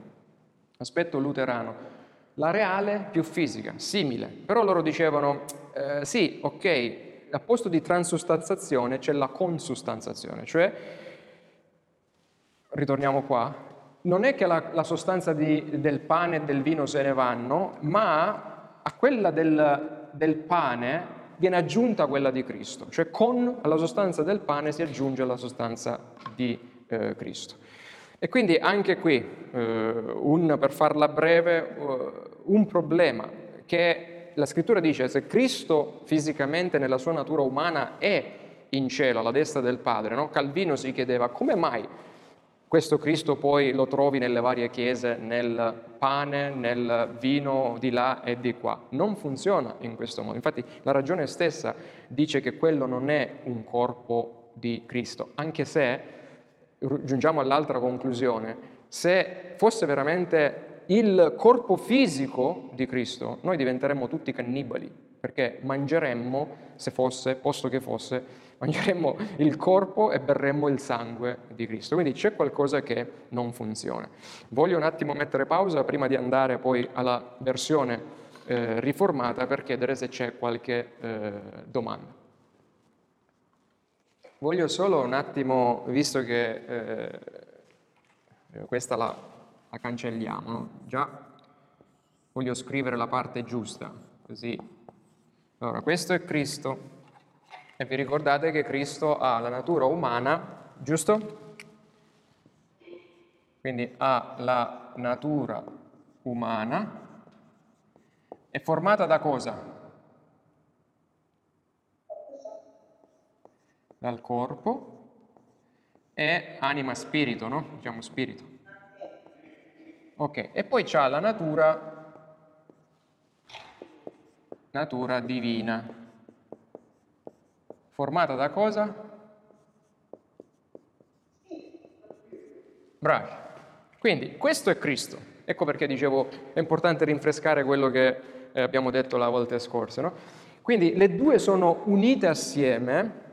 l'aspetto luterano, la reale più fisica, simile, però loro dicevano eh, sì, ok, al posto di transustanzazione c'è la consustanzazione, cioè, ritorniamo qua, non è che la, la sostanza di, del pane e del vino se ne vanno, ma a quella del, del pane viene aggiunta quella di Cristo, cioè con la sostanza del pane si aggiunge la sostanza di eh, Cristo. E quindi anche qui, eh, un, per farla breve, uh, un problema che la scrittura dice se Cristo fisicamente nella sua natura umana è in cielo alla destra del Padre, no? Calvino si chiedeva come mai questo Cristo poi lo trovi nelle varie chiese, nel pane, nel vino di là e di qua. Non funziona in questo modo. Infatti la ragione stessa dice che quello non è un corpo di Cristo, anche se, giungiamo all'altra conclusione, se fosse veramente il corpo fisico di Cristo, noi diventeremmo tutti cannibali, perché mangeremmo, se fosse, posto che fosse, [LAUGHS] mangeremmo il corpo e berremmo il sangue di Cristo. Quindi c'è qualcosa che non funziona. Voglio un attimo mettere pausa prima di andare poi alla versione eh, riformata per chiedere se c'è qualche eh, domanda. Voglio solo un attimo, visto che eh, questa la, la cancelliamo, no? già voglio scrivere la parte giusta, così. Allora, questo è Cristo, e vi ricordate che Cristo ha la natura umana, giusto? Quindi ha la natura umana. È formata da cosa? Dal corpo e anima spirito, no? Diciamo spirito. Ok, e poi c'ha la natura, natura divina. Formata da cosa? Bravi. Quindi questo è Cristo. Ecco perché dicevo è importante rinfrescare quello che eh, abbiamo detto la volta scorsa. No? Quindi le due sono unite assieme,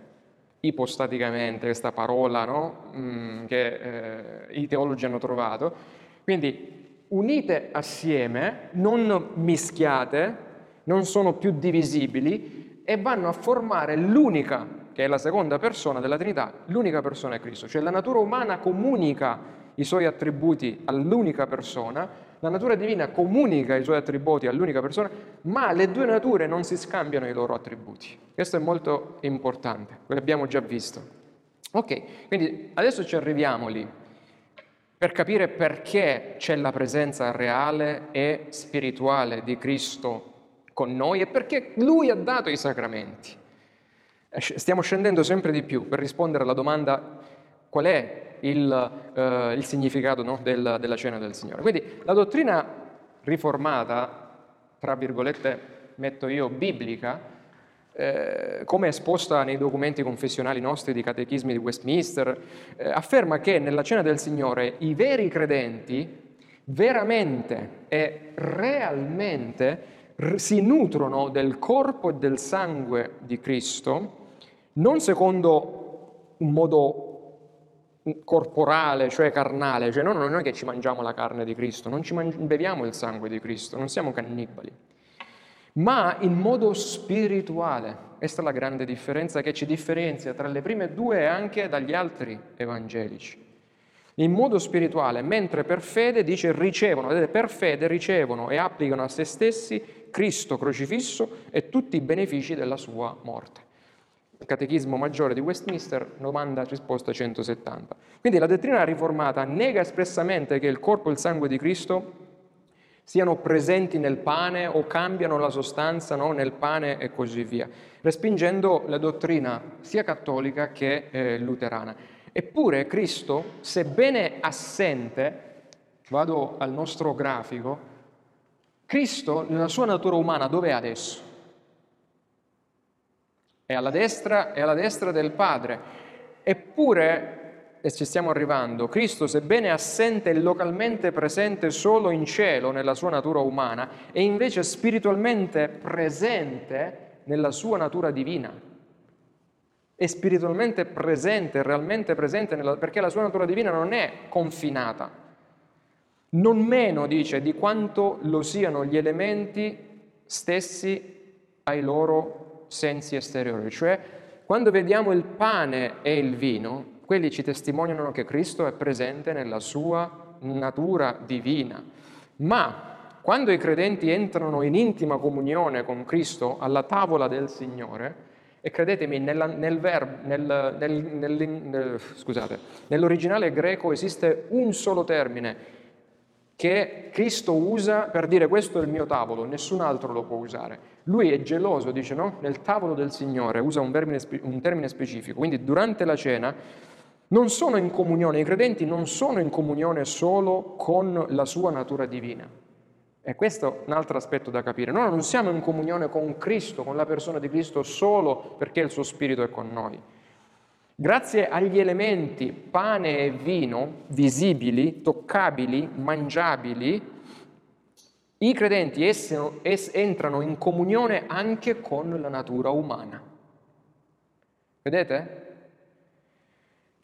ipostaticamente, questa parola no? mm, che eh, i teologi hanno trovato. Quindi unite assieme, non mischiate, non sono più divisibili, e vanno a formare l'unica, che è la seconda persona della Trinità, l'unica persona è Cristo. Cioè la natura umana comunica i suoi attributi all'unica persona, la natura divina comunica i suoi attributi all'unica persona, ma le due nature non si scambiano i loro attributi. Questo è molto importante, lo abbiamo già visto. Ok, quindi adesso ci arriviamo lì per capire perché c'è la presenza reale e spirituale di Cristo con noi e perché Lui ha dato i sacramenti. Eh, stiamo scendendo sempre di più per rispondere alla domanda qual è il, eh, il significato no, del, della cena del Signore. Quindi la dottrina riformata, tra virgolette metto io, biblica, eh, come esposta nei documenti confessionali nostri di catechismi di Westminster, eh, afferma che nella cena del Signore i veri credenti veramente e realmente si nutrono del corpo e del sangue di Cristo, non secondo un modo corporale, cioè carnale, cioè no, non è che ci mangiamo la carne di Cristo, non ci mangi- beviamo il sangue di Cristo, non siamo cannibali, ma in modo spirituale. Questa è la grande differenza che ci differenzia tra le prime due e anche dagli altri evangelici. In modo spirituale, mentre per fede dice ricevono, vedete, per fede ricevono e applicano a se stessi Cristo crocifisso e tutti i benefici della sua morte. Catechismo Maggiore di Westminster, domanda risposta 170. Quindi la dottrina riformata nega espressamente che il corpo e il sangue di Cristo siano presenti nel pane o cambiano la sostanza no, nel pane e così via, respingendo la dottrina sia cattolica che eh, luterana. Eppure Cristo, sebbene assente, vado al nostro grafico, Cristo nella sua natura umana dove è adesso? È alla destra, è alla destra del Padre. Eppure, e ci stiamo arrivando, Cristo, sebbene assente e localmente presente solo in cielo nella sua natura umana, è invece spiritualmente presente nella sua natura divina. È spiritualmente presente, realmente presente, nella, perché la sua natura divina non è confinata, non meno, dice, di quanto lo siano gli elementi stessi ai loro sensi esteriori. Cioè, quando vediamo il pane e il vino, quelli ci testimoniano che Cristo è presente nella sua natura divina. Ma quando i credenti entrano in intima comunione con Cristo alla tavola del Signore, e credetemi, nella, nel verbo, nel, nel, scusate, nell'originale greco esiste un solo termine che Cristo usa per dire questo è il mio tavolo, nessun altro lo può usare. Lui è geloso, dice no? Nel tavolo del Signore, usa un, vermine, un termine specifico. Quindi durante la cena non sono in comunione, i credenti non sono in comunione solo con la sua natura divina. E questo è un altro aspetto da capire. Noi non siamo in comunione con Cristo, con la persona di Cristo, solo perché il suo Spirito è con noi. Grazie agli elementi pane e vino visibili, toccabili, mangiabili, i credenti entrano in comunione anche con la natura umana. Vedete?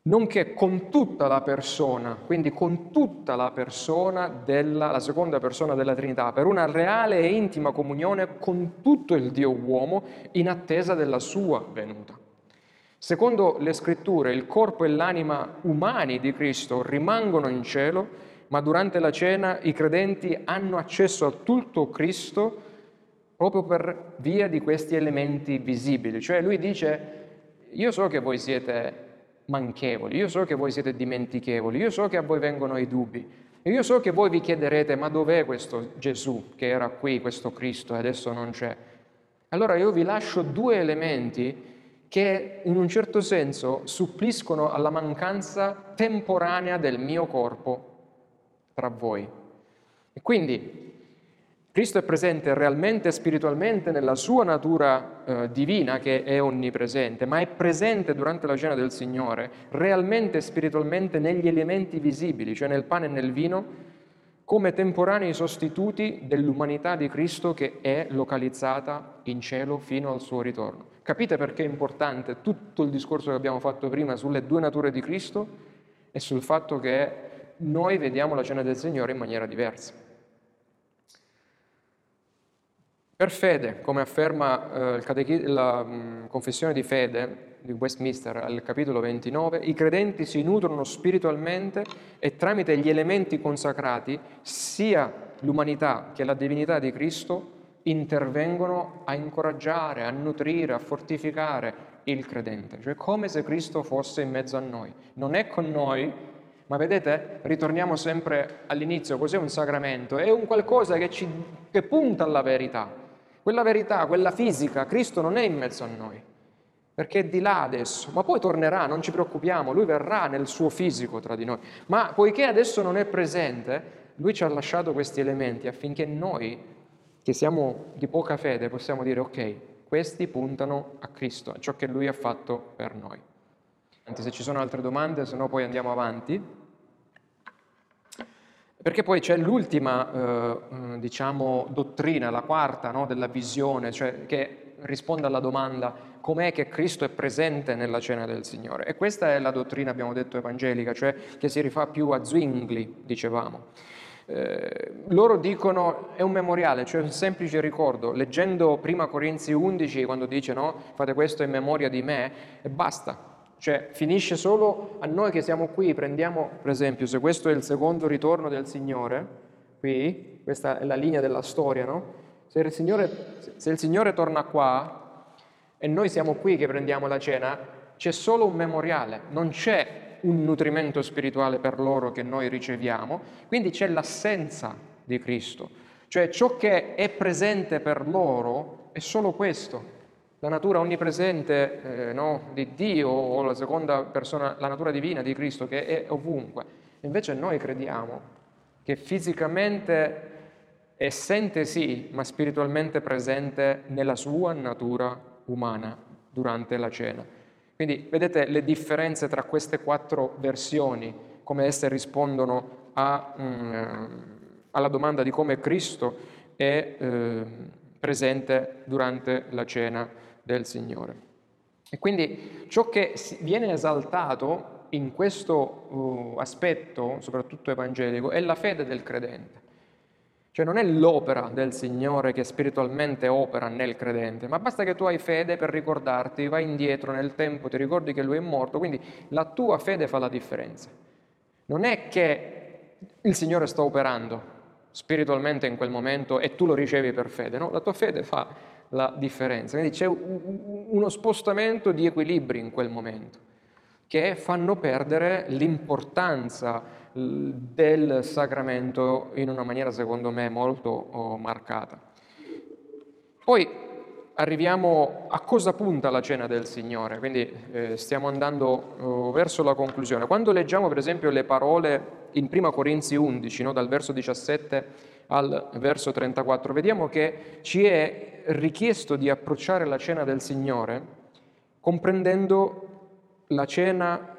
Nonché con tutta la persona, quindi con tutta la persona della la seconda persona della Trinità, per una reale e intima comunione con tutto il Dio uomo in attesa della sua venuta. Secondo le scritture, il corpo e l'anima umani di Cristo rimangono in cielo, ma durante la cena i credenti hanno accesso a tutto Cristo proprio per via di questi elementi visibili. Cioè lui dice, io so che voi siete manchevoli, io so che voi siete dimentichevoli, io so che a voi vengono i dubbi, io so che voi vi chiederete, ma dov'è questo Gesù che era qui, questo Cristo, e adesso non c'è? Allora io vi lascio due elementi che in un certo senso suppliscono alla mancanza temporanea del mio corpo tra voi. E quindi Cristo è presente realmente e spiritualmente nella sua natura eh, divina che è onnipresente, ma è presente durante la cena del Signore realmente e spiritualmente negli elementi visibili, cioè nel pane e nel vino, come temporanei sostituti dell'umanità di Cristo che è localizzata in cielo fino al suo ritorno. Capite perché è importante tutto il discorso che abbiamo fatto prima sulle due nature di Cristo e sul fatto che noi vediamo la cena del Signore in maniera diversa. Per fede, come afferma eh, catechi- la mh, mm, confessione di fede di Westminster al capitolo 29, i credenti si nutrono spiritualmente e tramite gli elementi consacrati sia l'umanità che la divinità di Cristo intervengono a incoraggiare, a nutrire, a fortificare il credente, cioè come se Cristo fosse in mezzo a noi. Non è con noi, ma vedete, ritorniamo sempre all'inizio, cos'è un sacramento? È un qualcosa che, ci, che punta alla verità. Quella verità, quella fisica, Cristo non è in mezzo a noi, perché è di là adesso, ma poi tornerà, non ci preoccupiamo, lui verrà nel suo fisico tra di noi. Ma poiché adesso non è presente, lui ci ha lasciato questi elementi affinché noi che siamo di poca fede, possiamo dire ok, questi puntano a Cristo, a ciò che Lui ha fatto per noi. Anzi, se ci sono altre domande, se no poi andiamo avanti. Perché poi c'è l'ultima, eh, diciamo, dottrina, la quarta, no, della visione, cioè che risponde alla domanda com'è che Cristo è presente nella cena del Signore. E questa è la dottrina, abbiamo detto, evangelica, cioè che si rifà più a Zwingli, dicevamo. Eh, loro dicono è un memoriale, cioè un semplice ricordo. Leggendo prima Corinzi 11, quando dice no, fate questo in memoria di me, e basta. Cioè finisce solo a noi che siamo qui, prendiamo per esempio, se questo è il secondo ritorno del Signore, qui, questa è la linea della storia, no? Se il Signore, se il Signore torna qua e noi siamo qui che prendiamo la cena, c'è solo un memoriale, non c'è un nutrimento spirituale per loro che noi riceviamo, quindi c'è l'assenza di Cristo, cioè ciò che è presente per loro è solo questo, la natura onnipresente eh, no, di Dio o la seconda persona, la natura divina di Cristo che è ovunque. Invece noi crediamo che fisicamente è assente sì, ma spiritualmente presente nella sua natura umana durante la cena. Quindi vedete le differenze tra queste quattro versioni, come esse rispondono a, um, alla domanda di come Cristo è eh, presente durante la cena del Signore. E quindi ciò che viene esaltato in questo uh, aspetto, soprattutto evangelico, è la fede del credente. Cioè non è l'opera del Signore che spiritualmente opera nel credente, ma basta che tu hai fede per ricordarti, vai indietro nel tempo, ti ricordi che Lui è morto, quindi la tua fede fa la differenza. Non è che il Signore sta operando spiritualmente in quel momento e tu lo ricevi per fede, no? La tua fede fa la differenza. Quindi c'è uno spostamento di equilibri in quel momento che fanno perdere l'importanza del sacramento in una maniera secondo me molto oh, marcata. Poi arriviamo a cosa punta la cena del Signore, quindi eh, stiamo andando oh, verso la conclusione. Quando leggiamo per esempio le parole in 1 Corinzi 11, no, dal verso 17 al verso 34, vediamo che ci è richiesto di approcciare la cena del Signore comprendendo la cena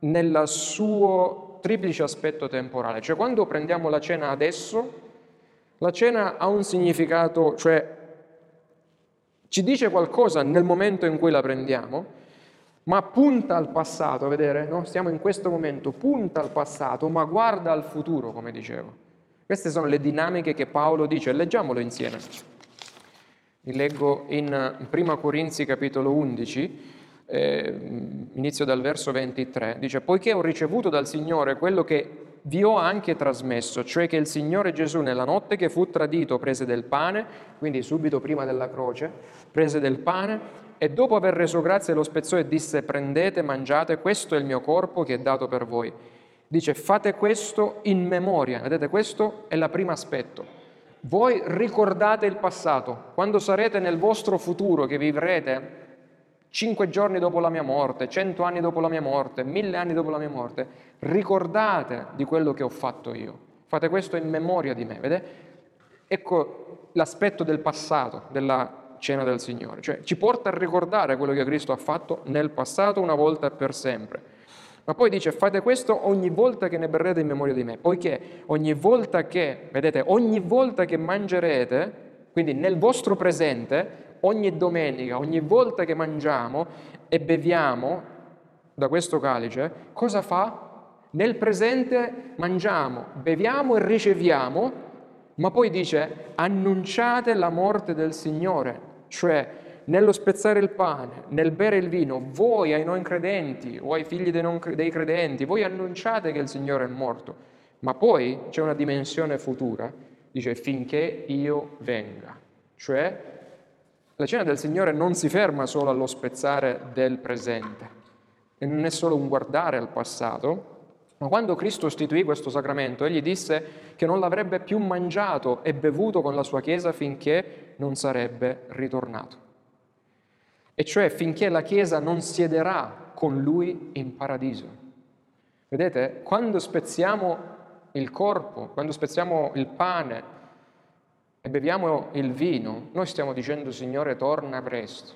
nel suo triplice aspetto temporale. Cioè quando prendiamo la cena adesso, la cena ha un significato, cioè ci dice qualcosa nel momento in cui la prendiamo, ma punta al passato, vedere, no? stiamo in questo momento, punta al passato, ma guarda al futuro, come dicevo. Queste sono le dinamiche che Paolo dice, leggiamolo insieme. Vi leggo in 1 Corinzi capitolo 11, eh, inizio dal verso 23, dice, poiché ho ricevuto dal Signore quello che vi ho anche trasmesso, cioè che il Signore Gesù nella notte che fu tradito prese del pane, quindi subito prima della croce, prese del pane e dopo aver reso grazie lo spezzò e disse prendete, mangiate, questo è il mio corpo che è dato per voi. Dice fate questo in memoria, vedete questo è il primo aspetto. Voi ricordate il passato, quando sarete nel vostro futuro che vivrete cinque giorni dopo la mia morte, cento anni dopo la mia morte, mille anni dopo la mia morte, ricordate di quello che ho fatto io. Fate questo in memoria di me, vedete? Ecco l'aspetto del passato, della cena del Signore, cioè ci porta a ricordare quello che Cristo ha fatto nel passato una volta e per sempre. Ma poi dice fate questo ogni volta che ne berrete in memoria di me, poiché ogni volta che, vedete, ogni volta che mangerete, quindi nel vostro presente, ogni domenica, ogni volta che mangiamo e beviamo da questo calice, cosa fa? Nel presente mangiamo, beviamo e riceviamo, ma poi dice annunciate la morte del Signore, cioè nello spezzare il pane, nel bere il vino, voi ai non credenti o ai figli dei, non, dei credenti, voi annunciate che il Signore è morto. Ma poi c'è una dimensione futura, dice finché io venga, cioè la cena del Signore non si ferma solo allo spezzare del presente e non è solo un guardare al passato, ma quando Cristo istituì questo sacramento, egli disse che non l'avrebbe più mangiato e bevuto con la sua Chiesa finché non sarebbe ritornato. E cioè finché la Chiesa non siederà con lui in paradiso. Vedete, quando spezziamo il corpo, quando spezziamo il pane, e beviamo il vino, noi stiamo dicendo Signore torna presto.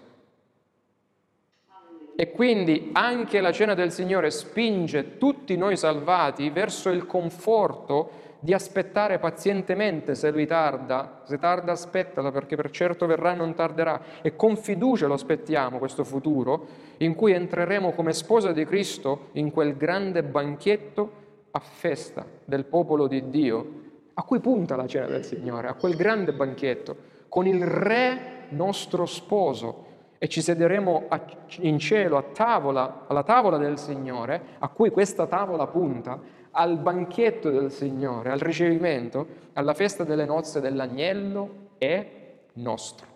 E quindi anche la cena del Signore spinge tutti noi salvati verso il conforto di aspettare pazientemente se lui tarda, se tarda aspettala perché per certo verrà e non tarderà. E con fiducia lo aspettiamo questo futuro in cui entreremo come sposa di Cristo in quel grande banchetto a festa del popolo di Dio a cui punta la cena del Signore, a quel grande banchetto, con il Re nostro sposo. E ci sederemo in cielo a tavola, alla tavola del Signore, a cui questa tavola punta, al banchetto del Signore, al ricevimento, alla festa delle nozze dell'agnello è nostro.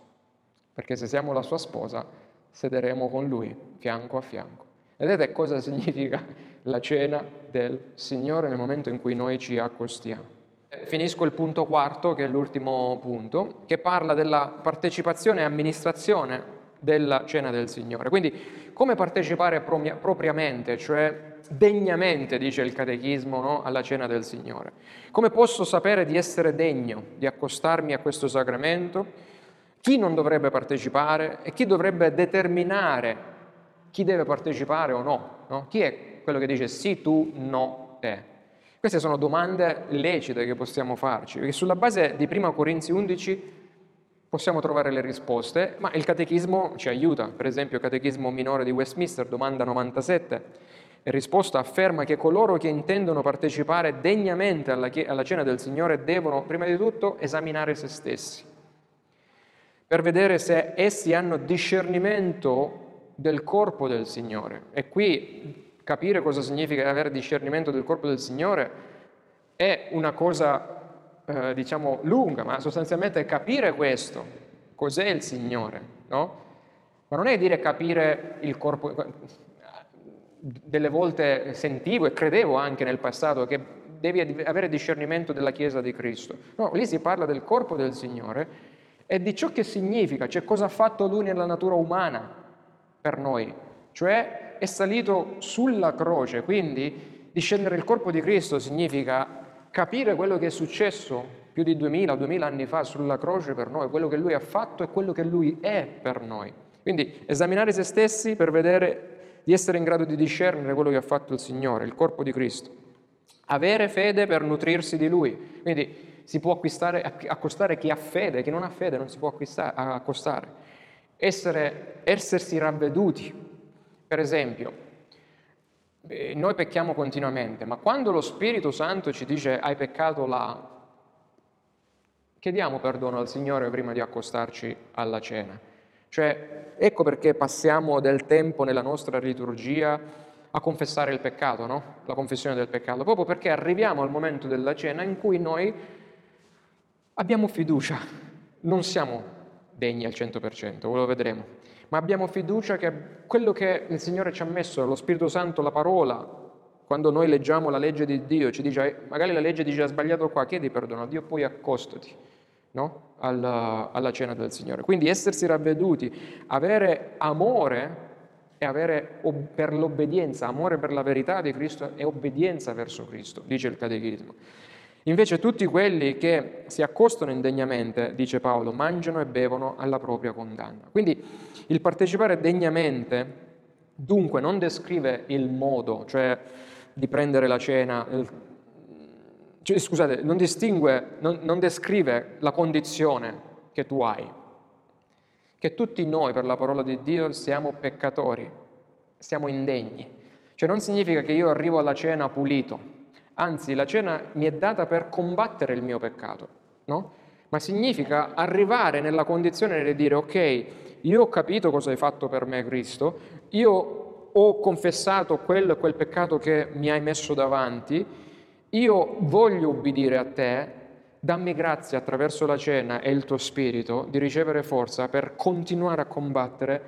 Perché se siamo la sua sposa, sederemo con lui fianco a fianco. Vedete cosa significa la cena del Signore nel momento in cui noi ci accostiamo. Finisco il punto quarto, che è l'ultimo punto, che parla della partecipazione e amministrazione della cena del Signore. Quindi come partecipare propriamente, cioè degnamente, dice il catechismo, no? alla cena del Signore. Come posso sapere di essere degno di accostarmi a questo sacramento? Chi non dovrebbe partecipare e chi dovrebbe determinare chi deve partecipare o no? no? Chi è quello che dice sì tu, no te? Queste sono domande lecite che possiamo farci, perché sulla base di 1 Corinzi 11 possiamo trovare le risposte, ma il catechismo ci aiuta. Per esempio, il catechismo minore di Westminster, domanda 97, in risposta afferma che coloro che intendono partecipare degnamente alla, alla cena del Signore devono, prima di tutto, esaminare se stessi, per vedere se essi hanno discernimento del corpo del Signore. E qui capire cosa significa avere discernimento del corpo del Signore è una cosa eh, diciamo, lunga, ma sostanzialmente capire questo, cos'è il Signore, no? Ma non è dire capire il corpo, delle volte sentivo e credevo anche nel passato che devi avere discernimento della Chiesa di Cristo. No, lì si parla del corpo del Signore e di ciò che significa, cioè cosa ha fatto Lui nella natura umana per noi, cioè è salito sulla croce, quindi discendere il corpo di Cristo significa capire quello che è successo più di 2000 o 2000 anni fa sulla croce per noi, quello che Lui ha fatto e quello che Lui è per noi. Quindi esaminare se stessi per vedere di essere in grado di discernere quello che ha fatto il Signore, il corpo di Cristo. Avere fede per nutrirsi di Lui. Quindi si può acquistare, accostare chi ha fede, chi non ha fede non si può accostare. Essere, essersi ravveduti. Per esempio, eh, noi pecchiamo continuamente, ma quando lo Spirito Santo ci dice hai peccato là, chiediamo perdono al Signore prima di accostarci alla cena. Cioè, ecco perché passiamo del tempo nella nostra liturgia a confessare il peccato, no? La confessione del peccato, proprio perché arriviamo al momento della cena in cui noi abbiamo fiducia, non siamo degni al 100%, lo vedremo, ma abbiamo fiducia che quello che il Signore ci ha messo, lo Spirito Santo, la parola, quando noi leggiamo la legge di Dio, ci dice, magari la legge dice ha sbagliato qua, chiedi perdono a Dio, poi accostati no? alla, alla cena del Signore. Quindi essersi ravveduti, avere amore e avere per l'obbedienza, amore per la verità di Cristo e obbedienza verso Cristo, dice il Catechismo. Invece tutti quelli che si accostano indegnamente, dice Paolo, mangiano e bevono alla propria condanna. Quindi il partecipare degnamente dunque non descrive il modo, cioè di prendere la cena, cioè, scusate, non distingue, non, non descrive la condizione che tu hai, che tutti noi per la parola di Dio siamo peccatori, siamo indegni. Cioè non significa che io arrivo alla cena pulito, anzi la cena mi è data per combattere il mio peccato, no? Ma significa arrivare nella condizione di dire ok, io ho capito cosa hai fatto per me Cristo, io ho confessato quel, quel peccato che mi hai messo davanti, io voglio ubbidire a te, dammi grazia attraverso la cena e il tuo spirito di ricevere forza per continuare a combattere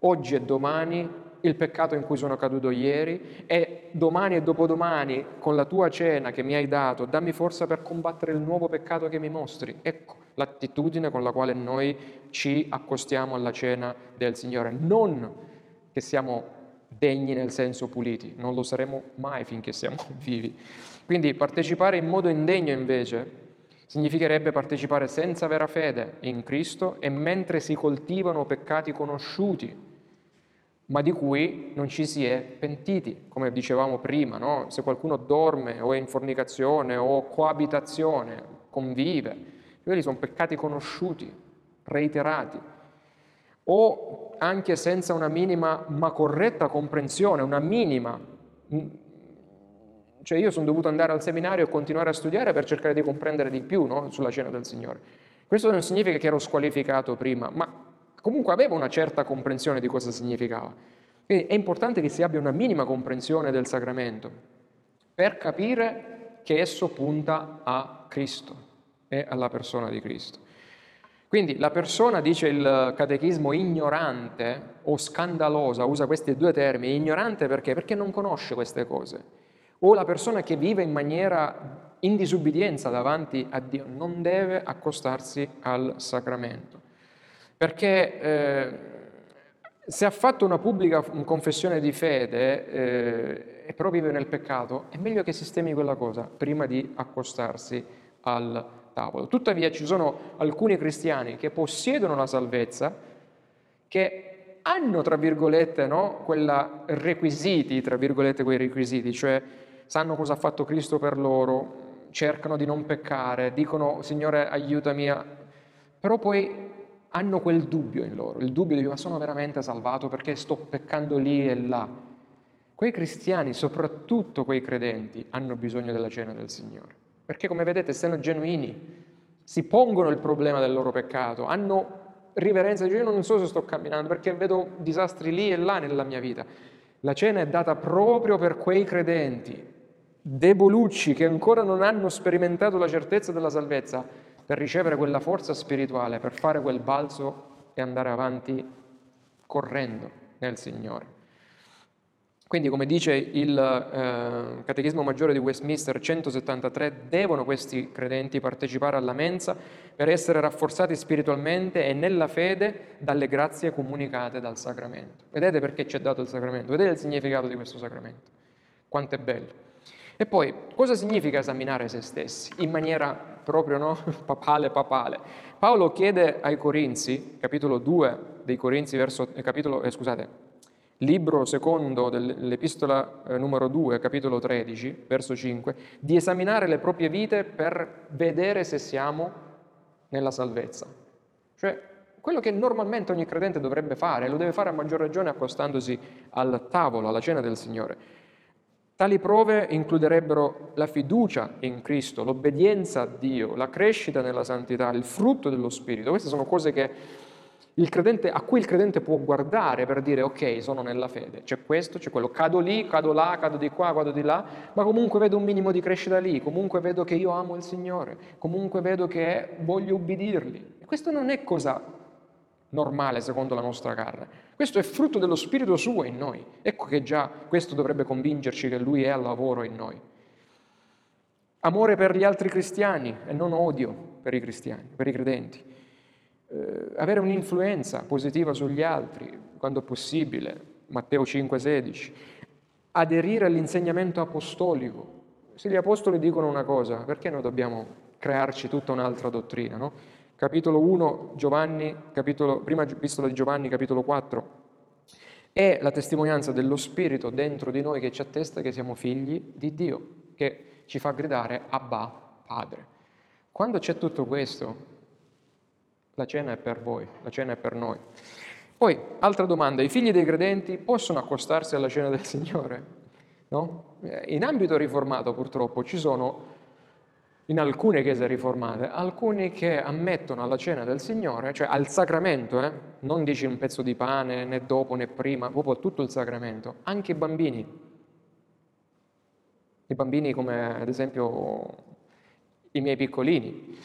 oggi e domani il peccato in cui sono caduto ieri e domani e dopodomani con la tua cena che mi hai dato, dammi forza per combattere il nuovo peccato che mi mostri. Ecco l'attitudine con la quale noi ci accostiamo alla cena del Signore, non che siamo degni nel senso puliti, non lo saremo mai finché siamo [LAUGHS] vivi. Quindi partecipare in modo indegno invece significherebbe partecipare senza vera fede in Cristo e mentre si coltivano peccati conosciuti, ma di cui non ci si è pentiti, come dicevamo prima, no? se qualcuno dorme o è in fornicazione o coabitazione, convive, quelli sono peccati conosciuti, reiterati, o anche senza una minima ma corretta comprensione, una minima cioè io sono dovuto andare al seminario e continuare a studiare per cercare di comprendere di più no? sulla cena del Signore. Questo non significa che ero squalificato prima, ma comunque avevo una certa comprensione di cosa significava. Quindi è importante che si abbia una minima comprensione del sacramento per capire che esso punta a Cristo e alla persona di Cristo. Quindi la persona, dice il catechismo, ignorante o scandalosa, usa questi due termini, ignorante perché? Perché non conosce queste cose o la persona che vive in maniera in disubbidienza davanti a Dio non deve accostarsi al sacramento. Perché eh, se ha fatto una pubblica confessione di fede eh, e però vive nel peccato, è meglio che sistemi quella cosa prima di accostarsi al tavolo. Tuttavia ci sono alcuni cristiani che possiedono la salvezza, che hanno, tra virgolette, no, quella requisiti, tra virgolette, quei requisiti, cioè sanno cosa ha fatto Cristo per loro, cercano di non peccare, dicono Signore aiutami però poi hanno quel dubbio in loro, il dubbio di ma sono veramente salvato perché sto peccando lì e là. Quei cristiani, soprattutto quei credenti, hanno bisogno della cena del Signore, perché come vedete essendo genuini, si pongono il problema del loro peccato, hanno riverenza, io non so se sto camminando perché vedo disastri lì e là nella mia vita. La cena è data proprio per quei credenti debolucci che ancora non hanno sperimentato la certezza della salvezza, per ricevere quella forza spirituale, per fare quel balzo e andare avanti correndo nel Signore. Quindi, come dice il eh, Catechismo Maggiore di Westminster 173, devono questi credenti partecipare alla mensa per essere rafforzati spiritualmente e nella fede dalle grazie comunicate dal sacramento. Vedete perché ci è dato il sacramento? Vedete il significato di questo sacramento? Quanto è bello. E poi, cosa significa esaminare se stessi? In maniera proprio no? [LAUGHS] papale, papale. Paolo chiede ai Corinzi, capitolo 2 dei Corinzi, verso, eh, capitolo, eh, scusate, libro secondo dell'epistola eh, numero 2, capitolo 13, verso 5, di esaminare le proprie vite per vedere se siamo nella salvezza. Cioè, quello che normalmente ogni credente dovrebbe fare, lo deve fare a maggior ragione accostandosi al tavolo, alla cena del Signore. Tali prove includerebbero la fiducia in Cristo, l'obbedienza a Dio, la crescita nella santità, il frutto dello Spirito. Queste sono cose credente, a cui il credente può guardare per dire ok, sono nella fede. C'è questo, c'è quello, cado lì, cado là, cado di qua, cado di là, ma comunque vedo un minimo di crescita lì, comunque vedo che io amo il Signore, comunque vedo che voglio ubbidirgli. E questo non è cosa normale secondo la nostra carne. Questo è frutto dello Spirito suo in noi. Ecco che già questo dovrebbe convincerci che Lui è al lavoro in noi. Amore per gli altri cristiani e non odio per i cristiani, per i credenti. Eh, avere un'influenza positiva sugli altri quando possibile, Matteo 5,16. Aderire all'insegnamento apostolico. Se gli apostoli dicono una cosa, perché noi dobbiamo crearci tutta un'altra dottrina, no? Capitolo 1, Giovanni, capitolo, prima epistola di Giovanni, capitolo 4, è la testimonianza dello Spirito dentro di noi che ci attesta che siamo figli di Dio, che ci fa gridare Abba, Padre. Quando c'è tutto questo, la cena è per voi, la cena è per noi. Poi, altra domanda, i figli dei credenti possono accostarsi alla cena del Signore? No? In ambito riformato purtroppo ci sono in alcune chiese riformate, alcuni che ammettono alla cena del Signore, cioè al sacramento, eh, non dici un pezzo di pane né dopo né prima, proprio tutto il sacramento, anche i bambini. I bambini come ad esempio i miei piccolini.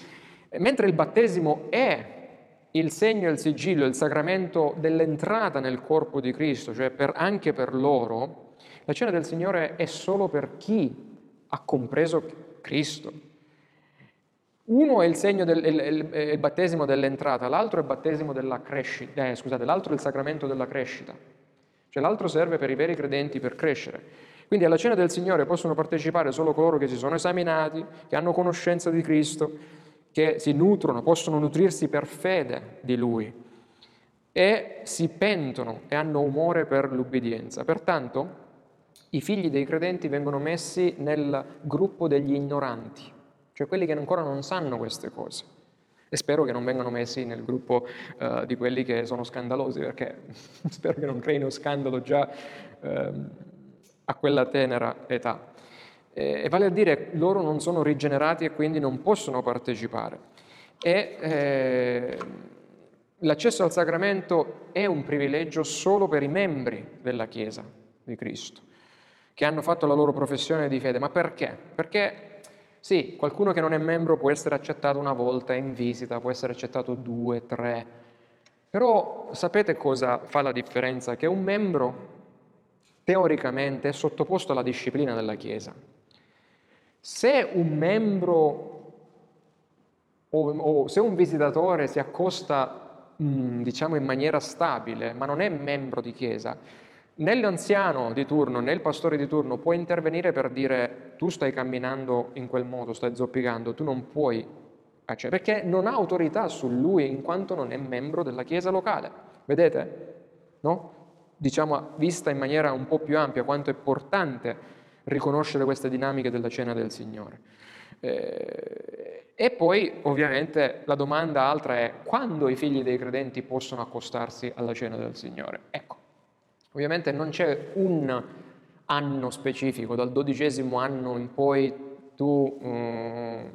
Mentre il battesimo è il segno e il sigillo, il sacramento dell'entrata nel corpo di Cristo, cioè per, anche per loro, la cena del Signore è solo per chi ha compreso Cristo. Uno è il del il, il, il battesimo dell'entrata, l'altro è il crescita, eh, scusate, l'altro è il sacramento della crescita. Cioè l'altro serve per i veri credenti per crescere. Quindi alla cena del Signore possono partecipare solo coloro che si sono esaminati, che hanno conoscenza di Cristo, che si nutrono, possono nutrirsi per fede di Lui e si pentono e hanno umore per l'ubbidienza. Pertanto i figli dei credenti vengono messi nel gruppo degli ignoranti cioè quelli che ancora non sanno queste cose. E spero che non vengano messi nel gruppo uh, di quelli che sono scandalosi, perché [LAUGHS] spero che non creino scandalo già uh, a quella tenera età. E, e, vale a dire, loro non sono rigenerati e quindi non possono partecipare. E eh, l'accesso al sacramento è un privilegio solo per i membri della Chiesa di Cristo, che hanno fatto la loro professione di fede. Ma perché? Perché sì, qualcuno che non è membro può essere accettato una volta in visita, può essere accettato due, tre, però sapete cosa fa la differenza? Che un membro teoricamente è sottoposto alla disciplina della Chiesa. Se un membro o, o se un visitatore si accosta, mm, diciamo, in maniera stabile, ma non è membro di Chiesa, né l'anziano di turno né il pastore di turno può intervenire per dire tu stai camminando in quel modo, stai zoppicando, tu non puoi perché non ha autorità su lui in quanto non è membro della chiesa locale. Vedete? No? Diciamo vista in maniera un po' più ampia quanto è importante riconoscere queste dinamiche della cena del Signore. Eh, e poi ovviamente la domanda altra è quando i figli dei credenti possono accostarsi alla cena del Signore? Ecco, Ovviamente non c'è un anno specifico, dal dodicesimo anno in poi tu um,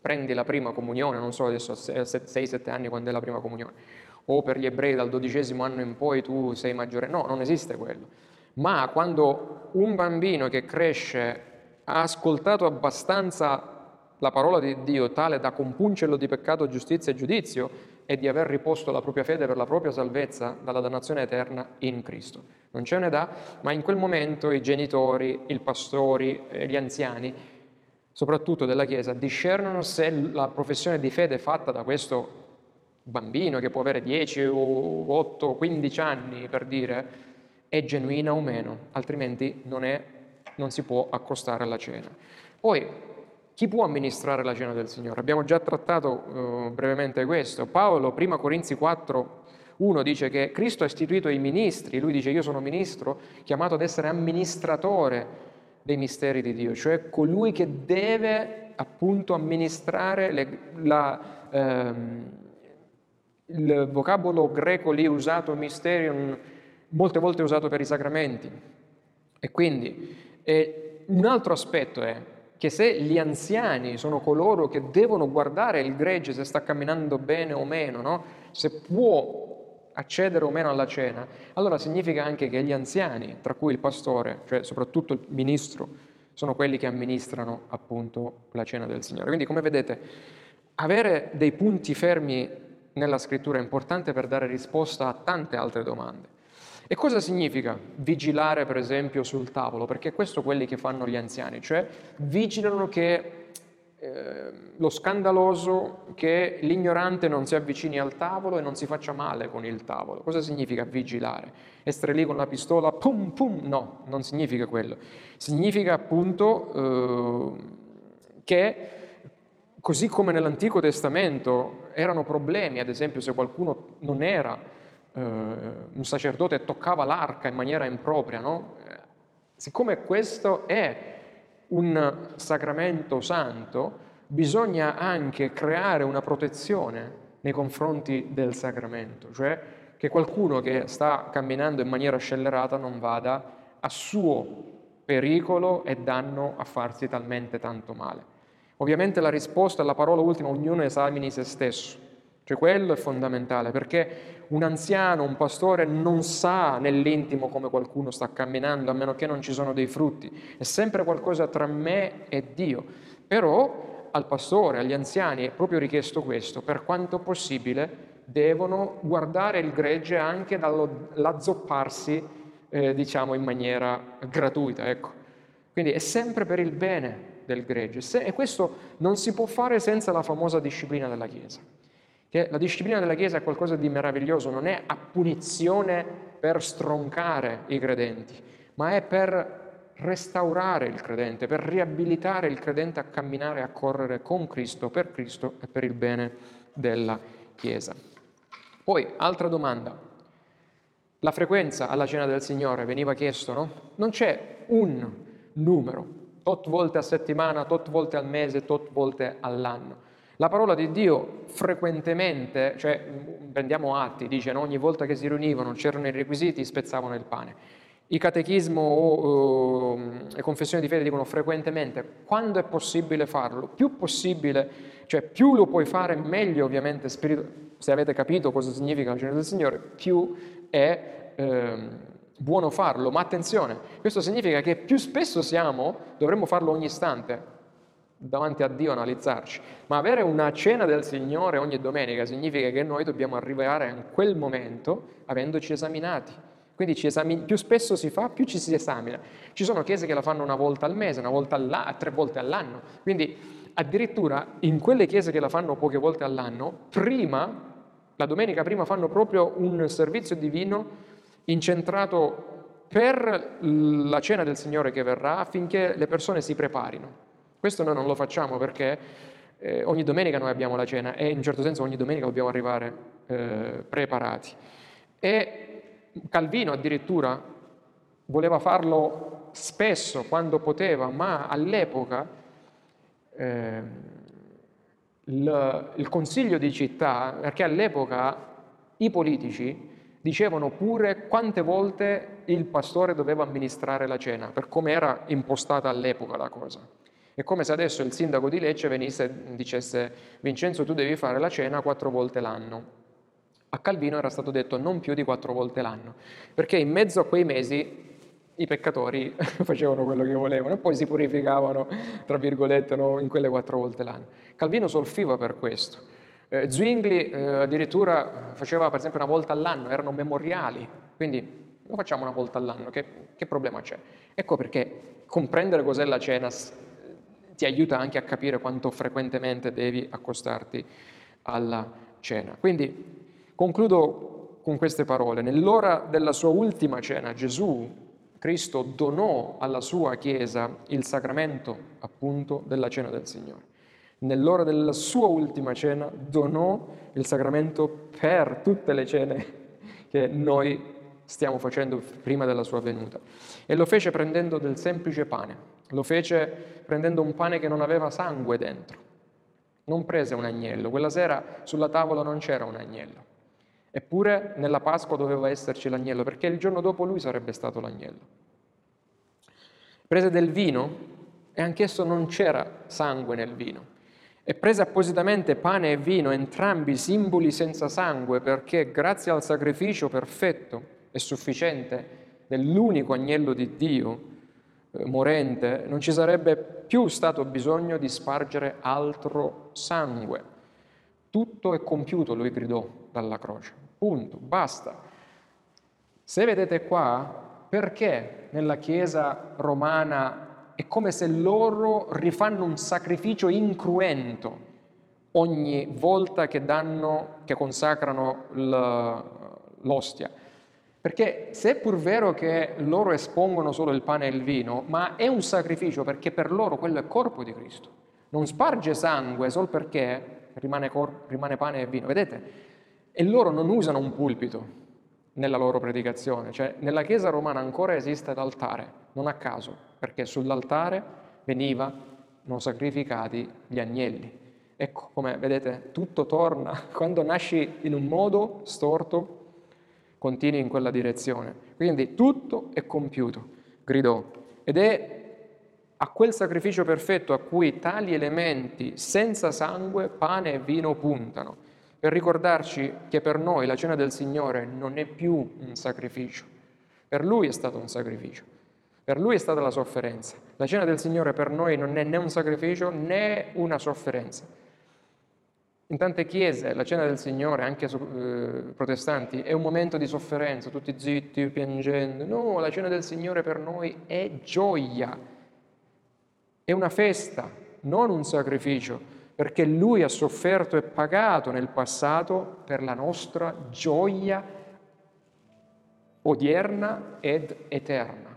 prendi la prima comunione, non so adesso 6-7 anni quando è la prima comunione, o per gli ebrei dal dodicesimo anno in poi tu sei maggiore, no, non esiste quello. Ma quando un bambino che cresce ha ascoltato abbastanza la parola di Dio tale da compungerlo di peccato, giustizia e giudizio e di aver riposto la propria fede per la propria salvezza dalla dannazione eterna in Cristo. Non ce ne dà, ma in quel momento i genitori, i pastori, gli anziani, soprattutto della Chiesa, discernono se la professione di fede fatta da questo bambino che può avere 10 o 8, 15 anni per dire, è genuina o meno, altrimenti non, è, non si può accostare alla cena. Poi, chi può amministrare la cena del Signore? Abbiamo già trattato uh, brevemente questo. Paolo, prima Corinzi 4, 1 dice che Cristo ha istituito i ministri, lui dice io sono ministro, chiamato ad essere amministratore dei misteri di Dio, cioè colui che deve appunto amministrare le, la, ehm, il vocabolo greco lì usato, mysterion, molte volte usato per i sacramenti. E quindi eh, un altro aspetto è che se gli anziani sono coloro che devono guardare il gregge se sta camminando bene o meno, no? se può accedere o meno alla cena, allora significa anche che gli anziani, tra cui il pastore, cioè soprattutto il ministro, sono quelli che amministrano appunto la cena del Signore. Quindi come vedete, avere dei punti fermi nella scrittura è importante per dare risposta a tante altre domande. E cosa significa vigilare per esempio sul tavolo? Perché questo quelli che fanno gli anziani, cioè vigilano che eh, lo scandaloso, che l'ignorante non si avvicini al tavolo e non si faccia male con il tavolo. Cosa significa vigilare? Essere lì con la pistola, pum pum? No, non significa quello. Significa appunto eh, che così come nell'Antico Testamento erano problemi, ad esempio se qualcuno non era eh, un sacerdote toccava l'arca in maniera impropria, no? Eh, siccome questo è un sacramento santo, bisogna anche creare una protezione nei confronti del sacramento, cioè che qualcuno che sta camminando in maniera scellerata non vada a suo pericolo e danno a farsi talmente tanto male. Ovviamente la risposta alla parola ultima, ognuno esamini se stesso, cioè quello è fondamentale perché un anziano, un pastore non sa nell'intimo come qualcuno sta camminando, a meno che non ci sono dei frutti, è sempre qualcosa tra me e Dio. Però al pastore, agli anziani è proprio richiesto questo, per quanto possibile devono guardare il gregge anche dall'azzopparsi, eh, diciamo, in maniera gratuita. Ecco. Quindi è sempre per il bene del gregge e questo non si può fare senza la famosa disciplina della Chiesa. Che la disciplina della Chiesa è qualcosa di meraviglioso, non è a punizione per stroncare i credenti, ma è per restaurare il credente, per riabilitare il credente a camminare e a correre con Cristo, per Cristo e per il bene della Chiesa. Poi, altra domanda. La frequenza alla cena del Signore veniva chiesto, no? Non c'è un numero, tot volte a settimana, tot volte al mese, tot volte all'anno. La parola di Dio frequentemente, cioè prendiamo atti, dice no? ogni volta che si riunivano, c'erano i requisiti, spezzavano il pane. Il catechismo o uh, le confessioni di fede dicono frequentemente, quando è possibile farlo? Più possibile, cioè più lo puoi fare, meglio ovviamente, spirito, se avete capito cosa significa la cena del Signore, più è eh, buono farlo. Ma attenzione, questo significa che più spesso siamo, dovremmo farlo ogni istante, davanti a Dio analizzarci, ma avere una cena del Signore ogni domenica significa che noi dobbiamo arrivare in quel momento avendoci esaminati. Quindi esamini, più spesso si fa, più ci si esamina. Ci sono chiese che la fanno una volta al mese, una volta all'anno, tre volte all'anno. Quindi addirittura in quelle chiese che la fanno poche volte all'anno, prima, la domenica prima fanno proprio un servizio divino incentrato per la cena del Signore che verrà affinché le persone si preparino. Questo noi non lo facciamo perché eh, ogni domenica noi abbiamo la cena e in certo senso ogni domenica dobbiamo arrivare eh, preparati. E Calvino addirittura voleva farlo spesso quando poteva, ma all'epoca eh, il, il consiglio di città, perché all'epoca i politici dicevano pure quante volte il pastore doveva amministrare la cena, per come era impostata all'epoca la cosa. È come se adesso il sindaco di Lecce venisse e dicesse Vincenzo tu devi fare la cena quattro volte l'anno. A Calvino era stato detto non più di quattro volte l'anno, perché in mezzo a quei mesi i peccatori [LAUGHS] facevano quello che volevano e poi si purificavano, tra virgolette, no, in quelle quattro volte l'anno. Calvino soffriva per questo. Eh, Zwingli eh, addirittura faceva per esempio una volta all'anno, erano memoriali, quindi lo facciamo una volta all'anno, che, che problema c'è? Ecco perché comprendere cos'è la cena ti aiuta anche a capire quanto frequentemente devi accostarti alla cena. Quindi concludo con queste parole. Nell'ora della sua ultima cena Gesù Cristo donò alla sua Chiesa il sacramento appunto della cena del Signore. Nell'ora della sua ultima cena donò il sacramento per tutte le cene che noi stiamo facendo prima della sua venuta. E lo fece prendendo del semplice pane, lo fece prendendo un pane che non aveva sangue dentro. Non prese un agnello, quella sera sulla tavola non c'era un agnello. Eppure nella Pasqua doveva esserci l'agnello, perché il giorno dopo lui sarebbe stato l'agnello. Prese del vino e anch'esso non c'era sangue nel vino. E prese appositamente pane e vino, entrambi simboli senza sangue, perché grazie al sacrificio perfetto e sufficiente dell'unico agnello di Dio, eh, morente, non ci sarebbe più stato bisogno di spargere altro sangue. Tutto è compiuto, lui gridò dalla croce. Punto, basta. Se vedete qua, perché nella Chiesa romana è come se loro rifanno un sacrificio incruento ogni volta che danno, che consacrano l'ostia? Perché se è pur vero che loro espongono solo il pane e il vino, ma è un sacrificio perché per loro quello è corpo di Cristo. Non sparge sangue solo perché rimane, cor- rimane pane e vino. Vedete? E loro non usano un pulpito nella loro predicazione, cioè nella Chiesa romana ancora esiste l'altare, non a caso, perché sull'altare venivano sacrificati gli agnelli. Ecco come vedete, tutto torna, [LAUGHS] quando nasci in un modo storto, continui in quella direzione. Quindi tutto è compiuto, gridò. Ed è a quel sacrificio perfetto a cui tali elementi senza sangue, pane e vino puntano per ricordarci che per noi la cena del Signore non è più un sacrificio, per Lui è stato un sacrificio, per Lui è stata la sofferenza. La cena del Signore per noi non è né un sacrificio né una sofferenza. In tante chiese la cena del Signore, anche eh, protestanti, è un momento di sofferenza, tutti zitti, piangendo. No, la cena del Signore per noi è gioia, è una festa, non un sacrificio perché Lui ha sofferto e pagato nel passato per la nostra gioia odierna ed eterna.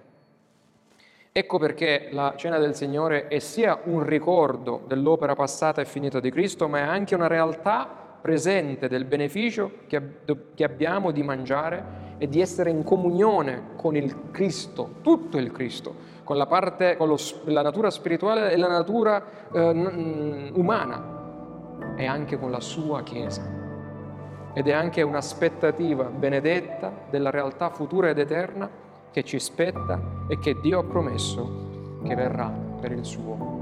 Ecco perché la cena del Signore è sia un ricordo dell'opera passata e finita di Cristo, ma è anche una realtà presente del beneficio che abbiamo di mangiare e di essere in comunione con il Cristo, tutto il Cristo, con la, parte, con lo, la natura spirituale e la natura eh, umana e anche con la sua Chiesa. Ed è anche un'aspettativa benedetta della realtà futura ed eterna che ci spetta e che Dio ha promesso che verrà per il suo